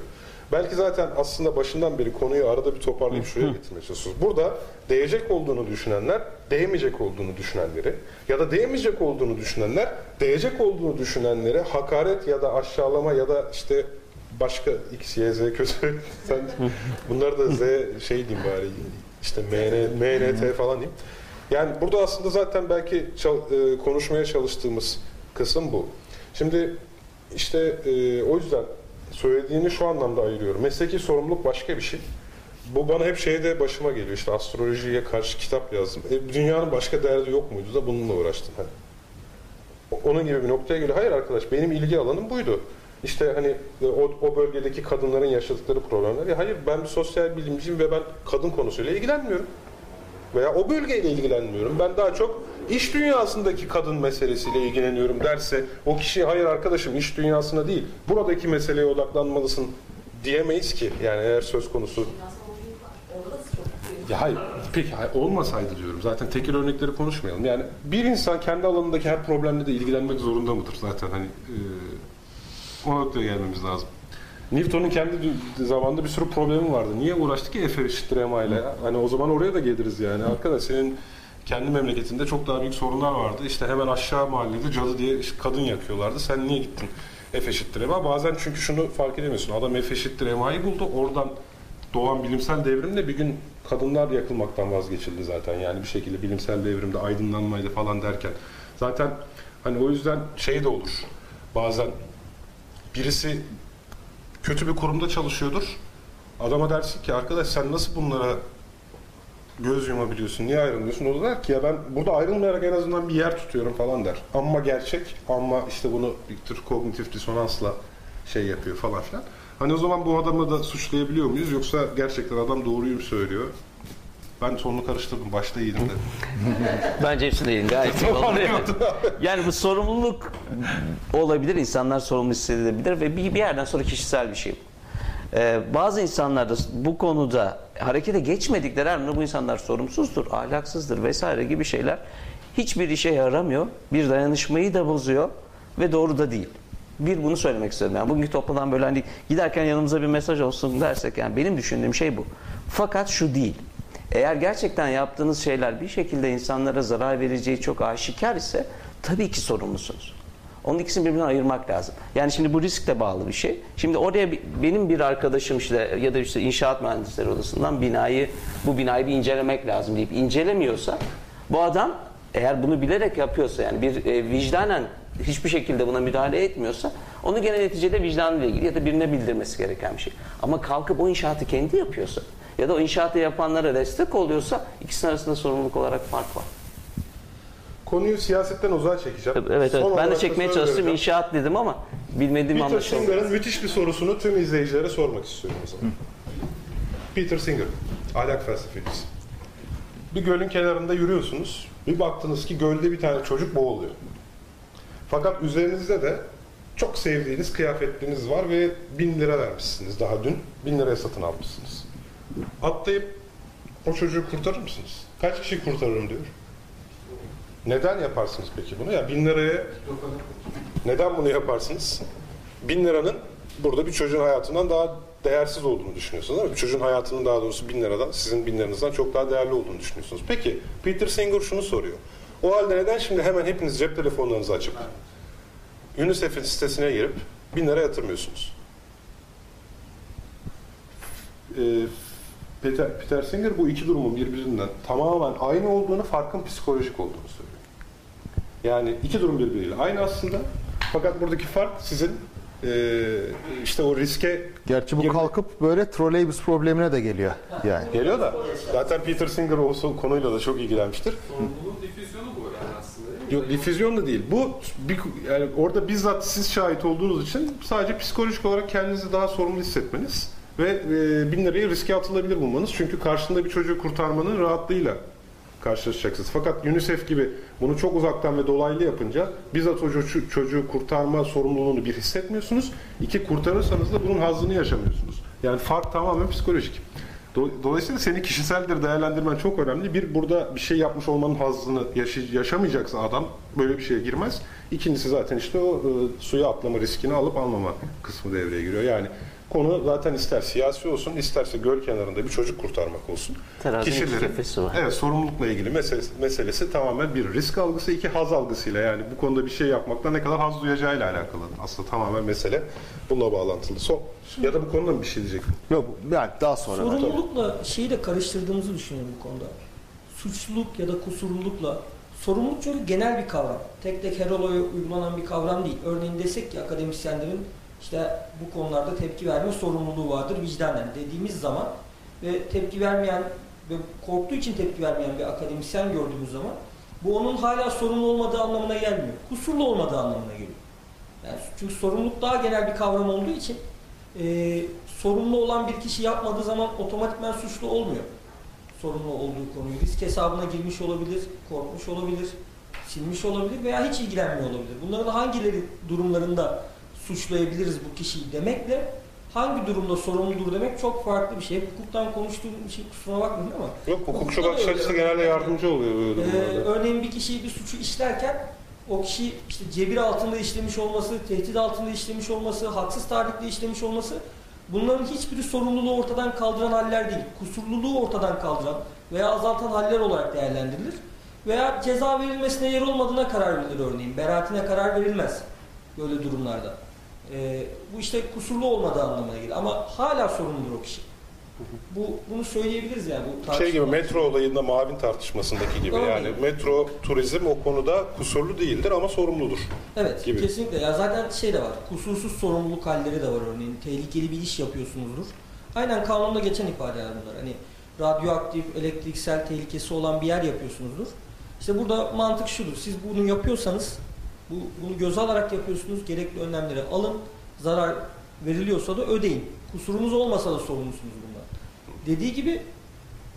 Belki zaten aslında başından beri konuyu arada bir toparlayıp şuraya getirmeye çalışıyoruz. Burada değecek olduğunu düşünenler, değmeyecek olduğunu düşünenleri ya da değmeyecek olduğunu düşünenler, değecek olduğunu düşünenlere hakaret ya da aşağılama ya da işte başka X, Y, Z kötü. Sen bunları da Z şey diyeyim bari işte MN, MNT falan diyeyim. Yani burada aslında zaten belki çal- e, konuşmaya çalıştığımız kısım bu. Şimdi İşte e, o yüzden söylediğini şu anlamda ayırıyorum. Mesleki sorumluluk başka bir şey. Bu bana hep şeyde başıma geliyor. İşte astrolojiye karşı kitap yazdım. E, dünyanın başka derdi yok muydu da bununla uğraştım. Hani. Onun gibi bir noktaya geliyor. Hayır arkadaş benim ilgi alanım buydu. İşte hani e, o, o bölgedeki kadınların yaşadıkları problemler. Ya hayır ben bir sosyal bilimciyim ve ben kadın konusuyla ilgilenmiyorum. Veya o bölgeyle ilgilenmiyorum. Ben daha çok iş dünyasındaki kadın meselesiyle ilgileniyorum derse o kişi hayır arkadaşım iş dünyasına değil buradaki meseleye odaklanmalısın diyemeyiz ki. Yani eğer söz konusu ya hayır, peki hayır, olmasaydı diyorum. Zaten tekil örnekleri konuşmayalım. Yani bir insan kendi alanındaki her problemle de ilgilenmek zorunda mıdır zaten hani e, o noktaya gelmemiz lazım. Newton'un kendi zamanında bir sürü problemi vardı. Niye uğraştı ki F eşittir ile? Hani o zaman oraya da geliriz yani. Arkadaş senin kendi memleketinde çok daha büyük sorunlar vardı. İşte hemen aşağı mahallede cadı diye kadın yakıyorlardı. Sen niye gittin F eşittir MA? Bazen çünkü şunu fark edemiyorsun. Adam F eşittir MA'yı buldu. Oradan doğan bilimsel devrimle bir gün kadınlar yakılmaktan vazgeçildi zaten. Yani bir şekilde bilimsel devrimde aydınlanmaydı falan derken. Zaten hani o yüzden şey de olur. Bazen birisi kötü bir kurumda çalışıyordur. Adama dersin ki arkadaş sen nasıl bunlara göz yumabiliyorsun, niye ayrılmıyorsun? O da der ki ya ben burada ayrılmayarak en azından bir yer tutuyorum falan der. Ama gerçek ama işte bunu bir tür kognitif disonansla şey yapıyor falan filan. Hani o zaman bu adamı da suçlayabiliyor muyuz yoksa gerçekten adam doğruyu mu söylüyor? Ben sonunu karıştırdım. Başta iyiydim de. Bence hepsi değil. Gayet iyi oldu. Yani bu sorumluluk olabilir. insanlar sorumlu hissedebilir ve bir, bir yerden sonra kişisel bir şey. Ee, bazı insanlar da bu konuda harekete geçmedikleri anda bu insanlar sorumsuzdur, ahlaksızdır vesaire gibi şeyler hiçbir işe yaramıyor. Bir dayanışmayı da bozuyor ve doğru da değil. Bir bunu söylemek istedim. Yani bugünkü toplantıdan böyle hani giderken yanımıza bir mesaj olsun dersek yani benim düşündüğüm şey bu. Fakat şu değil. Eğer gerçekten yaptığınız şeyler bir şekilde insanlara zarar vereceği çok aşikar ise tabii ki sorumlusunuz. Onun ikisini birbirinden ayırmak lazım. Yani şimdi bu riskle bağlı bir şey. Şimdi oraya benim bir arkadaşım işte ya da işte inşaat mühendisleri odasından binayı bu binayı bir incelemek lazım deyip incelemiyorsa bu adam eğer bunu bilerek yapıyorsa yani bir e, vicdanen hiçbir şekilde buna müdahale etmiyorsa onu gene neticede vicdanıyla ilgili ya da birine bildirmesi gereken bir şey. Ama kalkıp o inşaatı kendi yapıyorsa ya da o inşaatı yapanlara destek oluyorsa ikisinin arasında sorumluluk olarak fark var. Konuyu siyasetten uzağa çekeceğim. Evet evet. Son Ben de çekmeye çalıştım inşaat dedim ama bilmediğim Peter anlaşıldı. Singer'ın müthiş bir sorusunu tüm izleyicilere sormak istiyorum o zaman. Peter Singer, ahlak felsefecisi. Bir gölün kenarında yürüyorsunuz. Bir baktınız ki gölde bir tane çocuk boğuluyor. Fakat üzerinizde de çok sevdiğiniz kıyafetleriniz var ve bin lira vermişsiniz daha dün. Bin liraya satın almışsınız. Atlayıp o çocuğu kurtarır mısınız? Kaç kişi kurtarırım diyor. Neden yaparsınız peki bunu? Ya bin liraya neden bunu yaparsınız? Bin liranın burada bir çocuğun hayatından daha değersiz olduğunu düşünüyorsunuz değil mi? Bir çocuğun hayatının daha doğrusu bin liradan, sizin bin liranızdan çok daha değerli olduğunu düşünüyorsunuz. Peki, Peter Singer şunu soruyor. O halde neden şimdi hemen hepiniz cep telefonlarınızı açıp UNICEF'in sitesine girip bin lira yatırmıyorsunuz? Ee, Peter, Peter Singer bu iki durumun birbirinden tamamen aynı olduğunu, farkın psikolojik olduğunu söylüyor. Yani iki durum birbiriyle aynı aslında. Fakat buradaki fark sizin eee, işte o riske Gerçi bu girme- kalkıp böyle troleybüs problemine de geliyor yani. geliyor da zaten Peter Singer o konuyla da çok ilgilenmiştir. Sorumluluğun difüzyonu bu yani aslında? Yok difüzyon da değil. Bu bir, yani orada bizzat siz şahit olduğunuz için sadece psikolojik olarak kendinizi daha sorumlu hissetmeniz ve e, bin lirayı riske atılabilir bulmanız. Çünkü karşında bir çocuğu kurtarmanın rahatlığıyla karşılaşacaksınız. Fakat UNICEF gibi bunu çok uzaktan ve dolaylı yapınca bizzat çocuğu, çocuğu kurtarma sorumluluğunu bir hissetmiyorsunuz. İki kurtarırsanız da bunun hazzını yaşamıyorsunuz. Yani fark tamamen psikolojik. Do- Dolayısıyla seni kişiseldir değerlendirmen çok önemli. Bir, burada bir şey yapmış olmanın hazzını yaşamayacaksa adam böyle bir şeye girmez. İkincisi zaten işte o e, suya atlama riskini alıp almama kısmı devreye giriyor. Yani konu zaten ister siyasi olsun, isterse göl kenarında bir çocuk kurtarmak olsun. Terazinin kefesi var. Evet, sorumlulukla ilgili meselesi, meselesi tamamen bir risk algısı, iki haz algısıyla yani bu konuda bir şey yapmakta ne kadar haz duyacağıyla alakalı. Aslında tamamen mesele bununla bağlantılı. Son. Ya da bu konuda mı bir şey diyecektim? Yok yani daha sonra. Sorumlulukla şeyi de karıştırdığımızı düşünüyorum bu konuda. Suçluluk ya da kusurlulukla sorumluluk çünkü genel bir kavram. Tek tek her olaya uygulanan bir kavram değil. Örneğin desek ki akademisyenlerin işte bu konularda tepki verme sorumluluğu vardır vicdanen dediğimiz zaman ve tepki vermeyen ve korktuğu için tepki vermeyen bir akademisyen gördüğümüz zaman bu onun hala sorumlu olmadığı anlamına gelmiyor. Kusurlu olmadığı anlamına geliyor. Yani çünkü sorumluluk daha genel bir kavram olduğu için e, sorumlu olan bir kişi yapmadığı zaman otomatikman suçlu olmuyor. Sorumlu olduğu konuyu risk hesabına girmiş olabilir, korkmuş olabilir, silmiş olabilir veya hiç ilgilenmiyor olabilir. Bunların hangileri durumlarında suçlayabiliriz bu kişiyi demekle hangi durumda sorumludur demek çok farklı bir şey. Hep hukuktan konuştuğum bir şey kusura bakmayın ama Yok hukukçu bakış açısı genelde yardımcı oluyor böyle ee, durumlarda. örneğin bir kişi bir suçu işlerken o kişi işte cebir altında işlemiş olması, tehdit altında işlemiş olması, haksız tahrikkle işlemiş olması bunların hiçbiri sorumluluğu ortadan kaldıran haller değil. Kusurluluğu ortadan kaldıran veya azaltan haller olarak değerlendirilir. Veya ceza verilmesine yer olmadığına karar verilir örneğin. Beraatine karar verilmez böyle durumlarda. Ee, bu işte kusurlu olmadığı anlamına gelir. Ama hala sorumludur o kişi. Bu bunu söyleyebiliriz yani. Bu Şey gibi metro olayında mavin tartışmasındaki gibi yani metro turizm o konuda kusurlu değildir ama sorumludur. Evet, gibi. kesinlikle. Ya zaten şey de var. Kusursuz sorumluluk halleri de var örneğin. Tehlikeli bir iş yapıyorsunuzdur. Aynen kanunda geçen ifadeler bunlar. Hani radyoaktif, elektriksel tehlikesi olan bir yer yapıyorsunuzdur. İşte burada mantık şudur. Siz bunu yapıyorsanız, bu, bunu göze alarak yapıyorsunuz. Gerekli önlemleri alın. Zarar veriliyorsa da ödeyin. Kusurunuz olmasa da sorumlusunuz bundan. Dediği gibi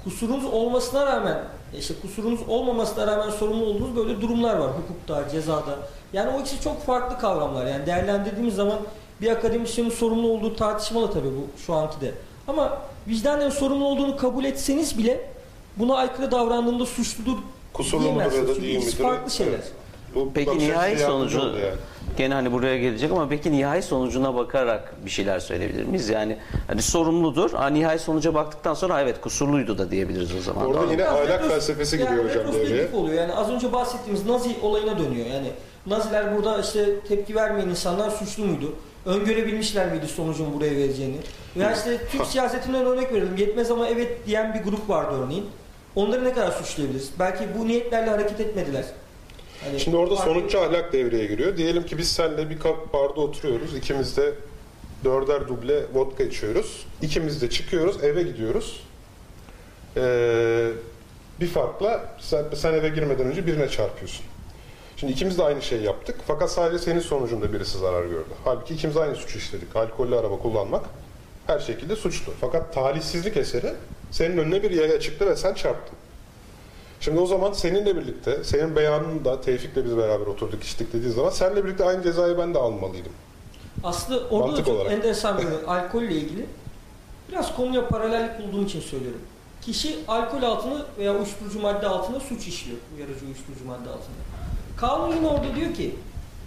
kusurunuz olmasına rağmen işte kusurunuz olmamasına rağmen sorumlu olduğunuz böyle durumlar var hukukta, cezada. Yani o ikisi çok farklı kavramlar. Yani değerlendirdiğimiz zaman bir akademisyenin sorumlu olduğu tartışmalı tabii bu şu anki de. Ama vicdanen sorumlu olduğunu kabul etseniz bile buna aykırı davrandığında suçludur Kusurlu mudur ya da değil midir? farklı şeyler. Evet. Bu Peki bakış açısı nihai yardımcı sonucu oldu yani. gene hani buraya gelecek ama peki nihai sonucuna bakarak bir şeyler söyleyebilir miyiz? Yani hani sorumludur. Ha, nihai sonuca baktıktan sonra ha, evet kusurluydu da diyebiliriz o zaman. Orada yine Biraz ahlak retros- felsefesi yani giriyor hocam retrospektif devreye. oluyor. Yani az önce bahsettiğimiz Nazi olayına dönüyor. Yani Naziler burada işte tepki vermeyen insanlar suçlu muydu? Öngörebilmişler miydi sonucun buraya vereceğini? Veya işte Türk siyasetinden örnek verelim. Yetmez ama evet diyen bir grup vardı örneğin. Onları ne kadar suçlayabiliriz? Belki bu niyetlerle hareket etmediler. Hani Şimdi orada sonuççu ahlak devreye giriyor. Diyelim ki biz seninle bir barda oturuyoruz. İkimiz de dörder duble vodka içiyoruz. İkimiz de çıkıyoruz, eve gidiyoruz. Ee, bir farkla sen, sen eve girmeden önce birine çarpıyorsun. Şimdi ikimiz de aynı şeyi yaptık. Fakat sadece senin sonucunda birisi zarar gördü. Halbuki ikimiz aynı suçu işledik. Alkollü araba kullanmak her şekilde suçlu. Fakat talihsizlik eseri senin önüne bir yaya çıktı ve sen çarptın. Şimdi o zaman seninle birlikte, senin beyanın da Tevfik'le biz beraber oturduk içtik dediği zaman seninle birlikte aynı cezayı ben de almalıydım. Aslında orada Mantık da çok olarak. enteresan bir alkolle ilgili. Biraz konuya paralellik bulduğum için söylüyorum. Kişi alkol altında veya uyuşturucu madde altında suç işliyor. Uyarıcı uyuşturucu madde altında. Kanun yine orada diyor ki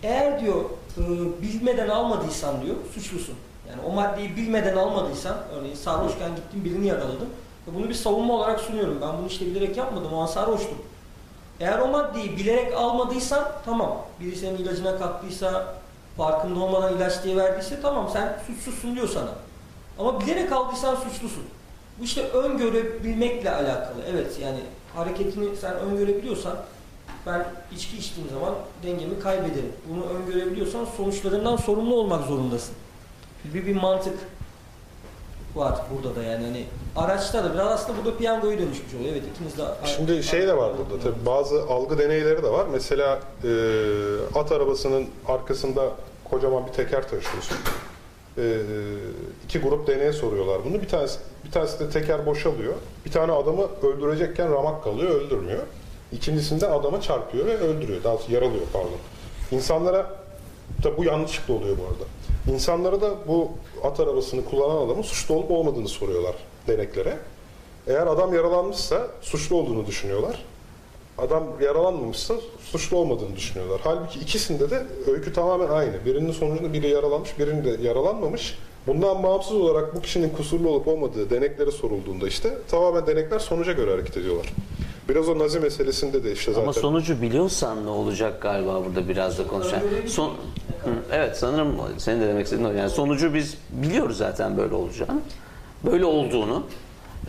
eğer diyor e, bilmeden almadıysan diyor suçlusun. Yani o maddeyi bilmeden almadıysan örneğin sarhoşken gittin birini yaraladın bunu bir savunma olarak sunuyorum. Ben bunu işte bilerek yapmadım o an sarhoştum. Eğer o maddeyi bilerek almadıysan tamam. Biri senin ilacına kattıysa, farkında olmadan ilaç diye verdiyse tamam sen suçsuzsun diyor sana. Ama bilerek aldıysan suçlusun. Bu işte öngörebilmekle alakalı. Evet yani hareketini sen öngörebiliyorsan ben içki içtiğim zaman dengemi kaybederim. Bunu öngörebiliyorsan sonuçlarından sorumlu olmak zorundasın. Bir, bir mantık var burada da yani hani araçta da biraz aslında burada piyangoya dönüşmüş oluyor. Evet ikiniz de Şimdi şey de var burada tabii bazı algı deneyleri de var. Mesela e, at arabasının arkasında kocaman bir teker taşıyorsun. E, iki grup deneye soruyorlar bunu. Bir tanesi bir tanesi de teker boşalıyor. Bir tane adamı öldürecekken ramak kalıyor, öldürmüyor. İkincisinde adama çarpıyor ve öldürüyor. Daha doğrusu yaralıyor pardon. İnsanlara tabi bu yanlışlıkla oluyor bu arada. İnsanlara da bu at arabasını kullanan adamın suçlu olup olmadığını soruyorlar deneklere. Eğer adam yaralanmışsa suçlu olduğunu düşünüyorlar. Adam yaralanmamışsa suçlu olmadığını düşünüyorlar. Halbuki ikisinde de öykü tamamen aynı. Birinin sonucunda biri yaralanmış, birinin de yaralanmamış. Bundan bağımsız olarak bu kişinin kusurlu olup olmadığı deneklere sorulduğunda işte tamamen denekler sonuca göre hareket ediyorlar. Biraz o nazi meselesinde de işte zaten. Ama sonucu biliyorsan ne olacak galiba burada biraz da konuşalım. Son, Hı, evet sanırım senin de demek istediğin o. Yani sonucu biz biliyoruz zaten böyle olacağını. Böyle olduğunu.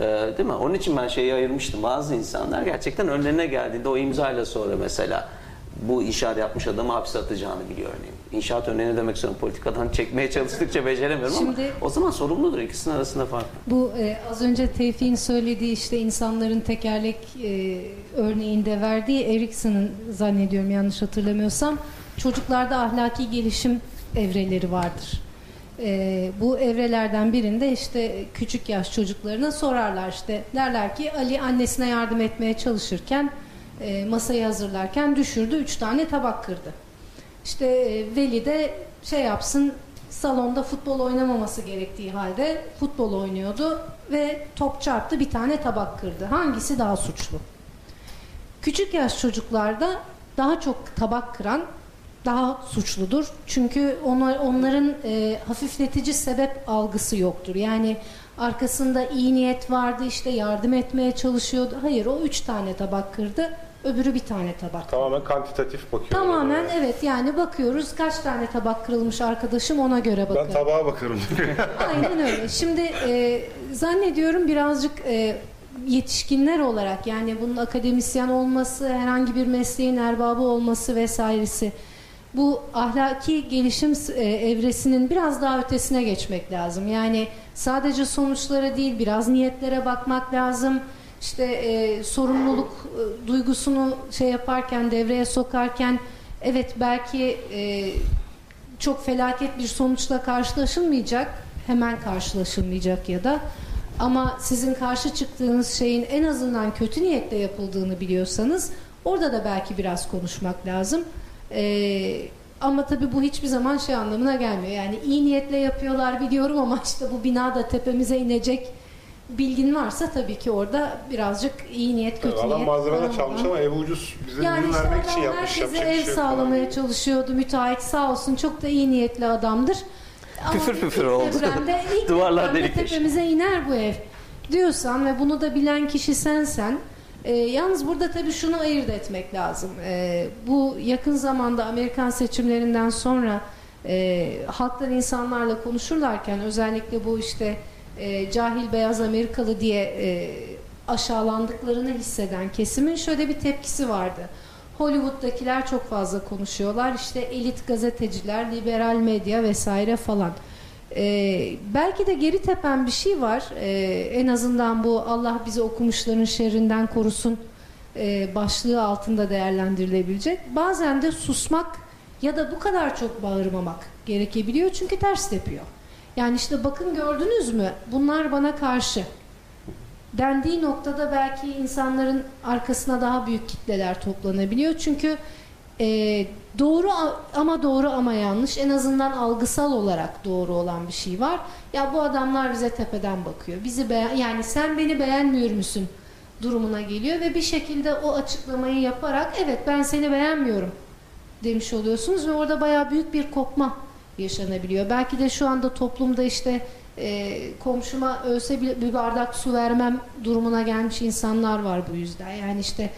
Ee, değil mi? Onun için ben şeyi ayırmıştım. Bazı insanlar gerçekten önlerine geldiğinde o imzayla sonra mesela bu inşaat yapmış adamı hapse atacağını biliyor örneğin. İnşaat örneği ne demek istiyorum politikadan çekmeye çalıştıkça beceremiyorum Şimdi- ama o zaman sorumludur. İkisinin arasında fark. Bu e, az önce Tevfik'in söylediği işte insanların tekerlek e, örneğinde verdiği Erikson'un zannediyorum yanlış hatırlamıyorsam çocuklarda ahlaki gelişim evreleri vardır. E, bu evrelerden birinde işte küçük yaş çocuklarına sorarlar işte derler ki Ali annesine yardım etmeye çalışırken e, masayı hazırlarken düşürdü üç tane tabak kırdı. İşte e, Veli de şey yapsın salonda futbol oynamaması gerektiği halde futbol oynuyordu ve top çarptı bir tane tabak kırdı. Hangisi daha suçlu? Küçük yaş çocuklarda daha çok tabak kıran daha suçludur. Çünkü onlar, onların e, hafifletici sebep algısı yoktur. Yani arkasında iyi niyet vardı işte yardım etmeye çalışıyordu. Hayır o üç tane tabak kırdı öbürü bir tane tabak Tamamen kantitatif bakıyor. Tamamen evet yani bakıyoruz kaç tane tabak kırılmış arkadaşım ona göre Ben bakıyorum. tabağa bakarım. Aynen öyle. Şimdi e, zannediyorum birazcık e, yetişkinler olarak yani bunun akademisyen olması, herhangi bir mesleğin erbabı olması vesairesi bu ahlaki gelişim e, evresinin biraz daha ötesine geçmek lazım. Yani sadece sonuçlara değil biraz niyetlere bakmak lazım. İşte e, sorumluluk e, duygusunu şey yaparken devreye sokarken evet belki e, çok felaket bir sonuçla karşılaşılmayacak, hemen karşılaşılmayacak ya da ama sizin karşı çıktığınız şeyin en azından kötü niyetle yapıldığını biliyorsanız orada da belki biraz konuşmak lazım. Ee, ama tabii bu hiçbir zaman şey anlamına gelmiyor. Yani iyi niyetle yapıyorlar biliyorum ama işte bu bina da tepemize inecek bilgin varsa tabii ki orada birazcık iyi niyet kötü Adam niyet malzeme de çalmış ama ev ucuz. Bize yani ürün işte vermek adam için yapmış. bir ev şey yok falan. sağlamaya çalışıyordu. Müteahhit sağ olsun çok da iyi niyetli adamdır. Ama Püfür ilk püfür oldu. depremde- ilk Duvarlar depremde delikleşti. Tepemize iner bu ev diyorsan ve bunu da bilen kişi sensen e, yalnız burada tabii şunu ayırt etmek lazım. E, bu yakın zamanda Amerikan seçimlerinden sonra e, halklar insanlarla konuşurlarken özellikle bu işte e, cahil beyaz Amerikalı diye e, aşağılandıklarını hisseden kesimin şöyle bir tepkisi vardı. Hollywood'dakiler çok fazla konuşuyorlar. İşte elit gazeteciler, liberal medya vesaire falan. Ee, belki de geri tepen bir şey var. Ee, en azından bu Allah bizi okumuşların şerrinden korusun e, başlığı altında değerlendirilebilecek. Bazen de susmak ya da bu kadar çok bağırmamak gerekebiliyor çünkü ters tepiyor. Yani işte bakın gördünüz mü bunlar bana karşı dendiği noktada belki insanların arkasına daha büyük kitleler toplanabiliyor. Çünkü e, doğru ama doğru ama yanlış en azından algısal olarak doğru olan bir şey var. Ya bu adamlar bize tepeden bakıyor. Bizi beğen yani sen beni beğenmiyor musun durumuna geliyor ve bir şekilde o açıklamayı yaparak evet ben seni beğenmiyorum demiş oluyorsunuz ve orada bayağı büyük bir kopma yaşanabiliyor. Belki de şu anda toplumda işte e, komşuma ölse bile bir bardak su vermem durumuna gelmiş insanlar var bu yüzden. Yani işte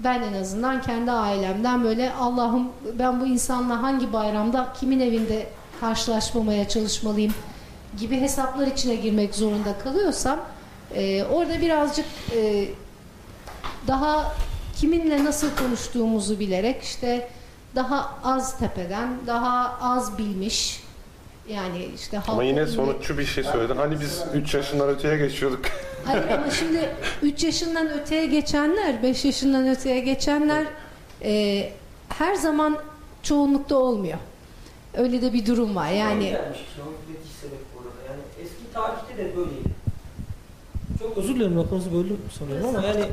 ben en azından kendi ailemden böyle Allah'ım ben bu insanla hangi bayramda kimin evinde karşılaşmamaya çalışmalıyım gibi hesaplar içine girmek zorunda kalıyorsam e, orada birazcık e, daha kiminle nasıl konuştuğumuzu bilerek işte daha az tepeden, daha az bilmiş yani işte Ama halka yine sonuççu bir şey söyledin. Hani biz 3 yaşından öteye geçiyorduk. Hayır ama şimdi 3 yaşından öteye geçenler, 5 yaşından öteye geçenler e, her zaman çoğunlukta olmuyor. Öyle de bir durum var. Yani. Yani eski tarihte de böyleydi. Çok özür dilerim lafınızı böldüm sanıyorum ama yani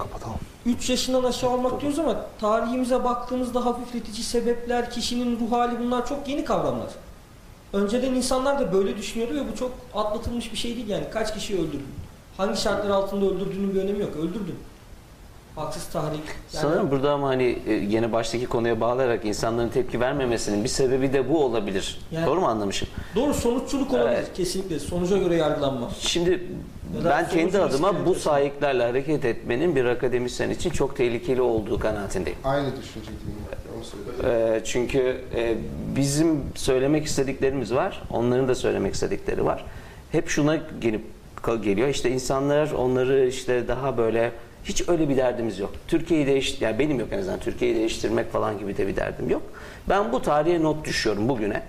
3 yaşından aşağı olmak diyoruz ama tarihimize baktığımızda hafifletici sebepler, kişinin ruh hali bunlar çok yeni kavramlar. Önceden insanlar da böyle düşünüyordu ve bu çok atlatılmış bir şey değil yani. Kaç kişi öldürdün? Hangi şartlar altında öldürdüğünün bir önemi yok. Öldürdün. Haksız tahrik. Yani Sanırım burada ama hani e, yeni baştaki konuya bağlayarak insanların tepki vermemesinin bir sebebi de bu olabilir. Yani- Doğru mu anlamışım? Doğru sonuççuluk olabilir Evet. kesinlikle. Sonuca göre yargılanma. Şimdi ben kendi adıma bu sahiplerle hareket etmenin bir akademisyen için çok tehlikeli olduğu kanaatindeyim. Aynı düşüncedeyim. Ee, çünkü e, bizim söylemek istediklerimiz var, onların da söylemek istedikleri var. Hep şuna gelip geliyor. İşte insanlar onları işte daha böyle hiç öyle bir derdimiz yok. Türkiye'yi değiş yani benim yok en azından Türkiye'yi değiştirmek falan gibi de bir derdim yok. Ben bu tarihe not düşüyorum bugüne.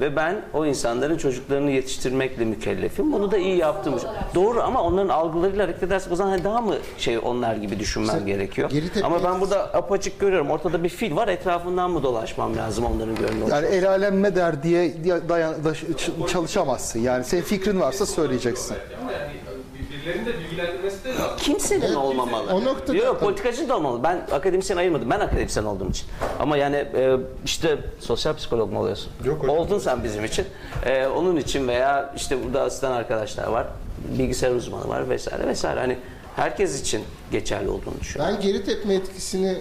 Ve ben o insanların çocuklarını yetiştirmekle mükellefim. Bunu da iyi yaptım. Doğru ama onların algılarıyla hareket edersek o zaman hani daha mı şey onlar gibi düşünmem gerekiyor. geri tepki- Ama ben burada apaçık görüyorum. Ortada bir fil var. Etrafından mı dolaşmam lazım onların gönlü Yani el alem ne der diye dayan, da- çalışamazsın. Yani senin fikrin varsa söyleyeceksin. Birilerinin de bilgilendirmesi de lazım. Kimsenin olmamalı. o noktada- Yok politikacı da olmalı. Ben akademisyen ayırmadım. Ben akademisyen olduğum için. Ama yani e, işte sosyal psikolog mu oluyorsun? Yok hocam. Oldun sen bizim için. E, onun için veya işte burada asistan arkadaşlar var. Bilgisayar uzmanı var vesaire vesaire. Hani herkes için geçerli olduğunu düşünüyorum. Ben geri tepme etkisini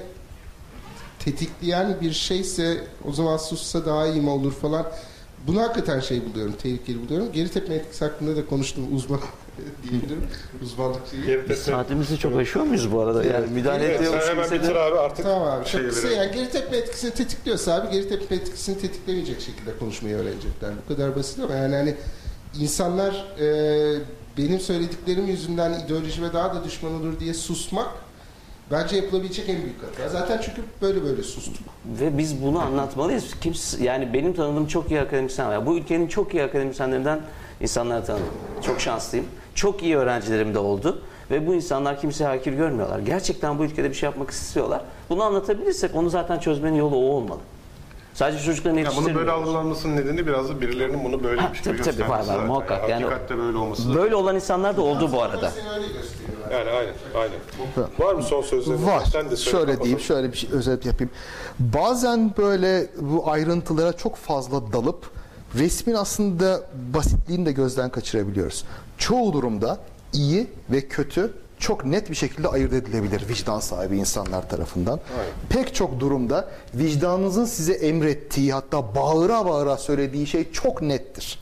tetikleyen bir şeyse o zaman sussa daha iyi mi olur falan. Bunu hakikaten şey buluyorum, tehlikeli buluyorum. Geri tepme etkisi hakkında da konuştum uzman diyebilirim. Uzmanlık. Geri tepme- Saatimizi çok aşıyor muyuz bu arada? Yani müdahale Evet, ediyormuş sen hemen de- bitir abi artık. Tamam abi. Çok kısa yani geri tepme etkisini tetikliyorsa abi geri tepme etkisini tetiklemeyecek şekilde konuşmayı öğrenecekler. Bu kadar basit ama yani hani insanlar e, benim söylediklerim yüzünden ideolojime daha da düşman olur diye susmak bence yapılabilecek en büyük hata. Zaten çünkü böyle böyle sustum. Ve biz bunu anlatmalıyız. Kimse, yani benim tanıdığım çok iyi akademisyen var. Bu ülkenin çok iyi akademisyenlerinden insanları tanıdım. Çok şanslıyım. Çok iyi öğrencilerim de oldu. Ve bu insanlar kimseye hakir görmüyorlar. Gerçekten bu ülkede bir şey yapmak istiyorlar. Bunu anlatabilirsek onu zaten çözmenin yolu o olmalı. Sadece çocukların Ya bunu böyle algılanmasının nedeni biraz da birilerinin bunu böyle Ha, bir şey tabii, tabii, var, var, muhakkak. Yani- Hakikatte böyle olması da. Böyle olan insanlar da oldu bu arada. Yani aynen, aynen. Var mı son sözlerin? Var. Sen de söyle, şöyle kapatalım. diyeyim, şöyle bir şey özet yapayım. Bazen böyle bu ayrıntılara çok fazla dalıp resmin aslında basitliğini de gözden kaçırabiliyoruz. Çoğu durumda iyi ve kötü çok net bir şekilde ayırt edilebilir vicdan sahibi insanlar tarafından. Pek çok durumda vicdanınızın size emrettiği hatta bağıra bağıra söylediği şey çok nettir.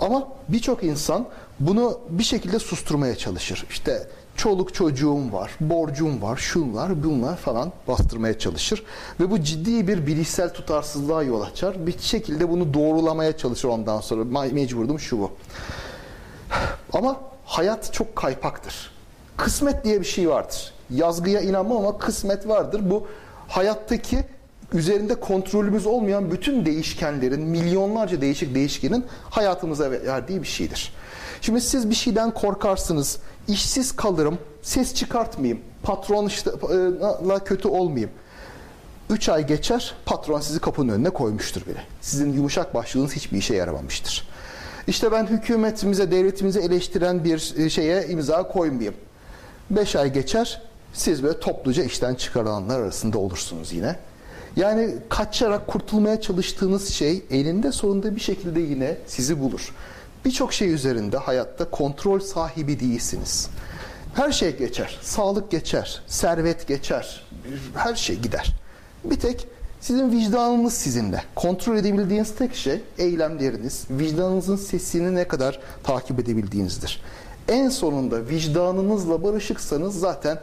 Ama birçok insan bunu bir şekilde susturmaya çalışır. İşte çoluk çocuğum var, borcum var, şun var, bunlar falan bastırmaya çalışır. Ve bu ciddi bir bilişsel tutarsızlığa yol açar. Bir şekilde bunu doğrulamaya çalışır ondan sonra. Mecburdum şu bu. Ama hayat çok kaypaktır. Kısmet diye bir şey vardır. Yazgıya inanmam ama kısmet vardır. Bu hayattaki üzerinde kontrolümüz olmayan bütün değişkenlerin, milyonlarca değişik değişkenin hayatımıza verdiği bir şeydir. Şimdi siz bir şeyden korkarsınız, işsiz kalırım, ses çıkartmayayım, patron işte e, kötü olmayayım. 3 ay geçer, patron sizi kapının önüne koymuştur bile. Sizin yumuşak başlığınız hiçbir işe yaramamıştır. İşte ben hükümetimize, devletimize eleştiren bir e, şeye imza koymayayım. 5 ay geçer, siz böyle topluca işten çıkarılanlar arasında olursunuz yine. Yani kaçarak kurtulmaya çalıştığınız şey elinde sonunda bir şekilde yine sizi bulur. Birçok şey üzerinde hayatta kontrol sahibi değilsiniz. Her şey geçer. Sağlık geçer, servet geçer, her şey gider. Bir tek sizin vicdanınız sizinle. Kontrol edebildiğiniz tek şey eylemleriniz, vicdanınızın sesini ne kadar takip edebildiğinizdir. En sonunda vicdanınızla barışıksanız zaten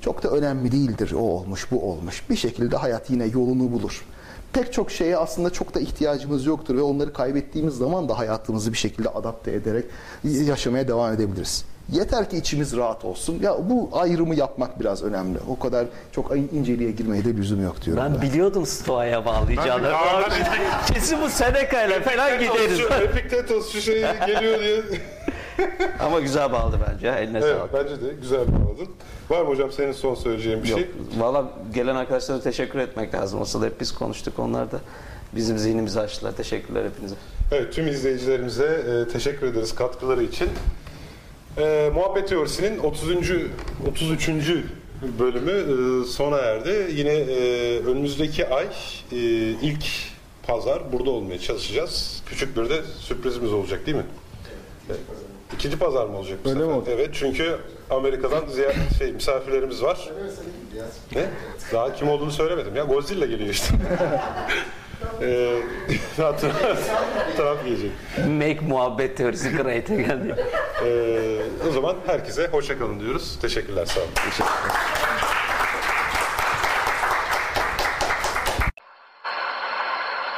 çok da önemli değildir o olmuş bu olmuş. Bir şekilde hayat yine yolunu bulur. Pek çok şeye aslında çok da ihtiyacımız yoktur ve onları kaybettiğimiz zaman da hayatımızı bir şekilde adapte ederek yaşamaya devam edebiliriz. Yeter ki içimiz rahat olsun. Ya bu ayrımı yapmak biraz önemli. O kadar çok inceliğe girmeye de lüzum yok diyorum. Ben biliyordum Stoa'ya bağlayacağını. Ben Kesin bu Seneca ile falan gideriz. Epiktetos şu şey geliyor diye. Ama güzel bağladı bence. Eline evet, sağlık. bence de güzel bağladın. Var mı hocam senin son söyleyeceğin bir Yok. şey? Valla gelen arkadaşlara teşekkür etmek lazım. Aslında hep biz konuştuk. Onlar da bizim zihnimizi açtılar. Teşekkürler hepinize. Evet, tüm izleyicilerimize e, teşekkür ederiz katkıları için. E, Muhabbet Teorisi'nin 30. 33. bölümü e, sona erdi. Yine e, önümüzdeki ay e, ilk pazar burada olmaya çalışacağız. Küçük bir de sürprizimiz olacak değil mi? Evet. İkinci pazar mı olacak bu Öyle sefer? mi oldu? Evet çünkü Amerika'dan ziyaret şey misafirlerimiz var. Ne? Daha kim olduğunu söylemedim ya. Godzilla geliyor işte. Trump gelecek. Make muhabbet teorisi great geldi. Eee, o zaman herkese hoşça kalın diyoruz. Teşekkürler sağ olun.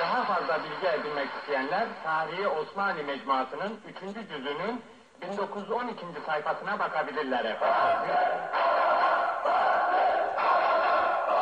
Daha fazla bilgi edinmek isteyenler Tarihi Osmanlı Mecmuası'nın 3. cüzünün 1912. sayfasına bakabilirler efendim.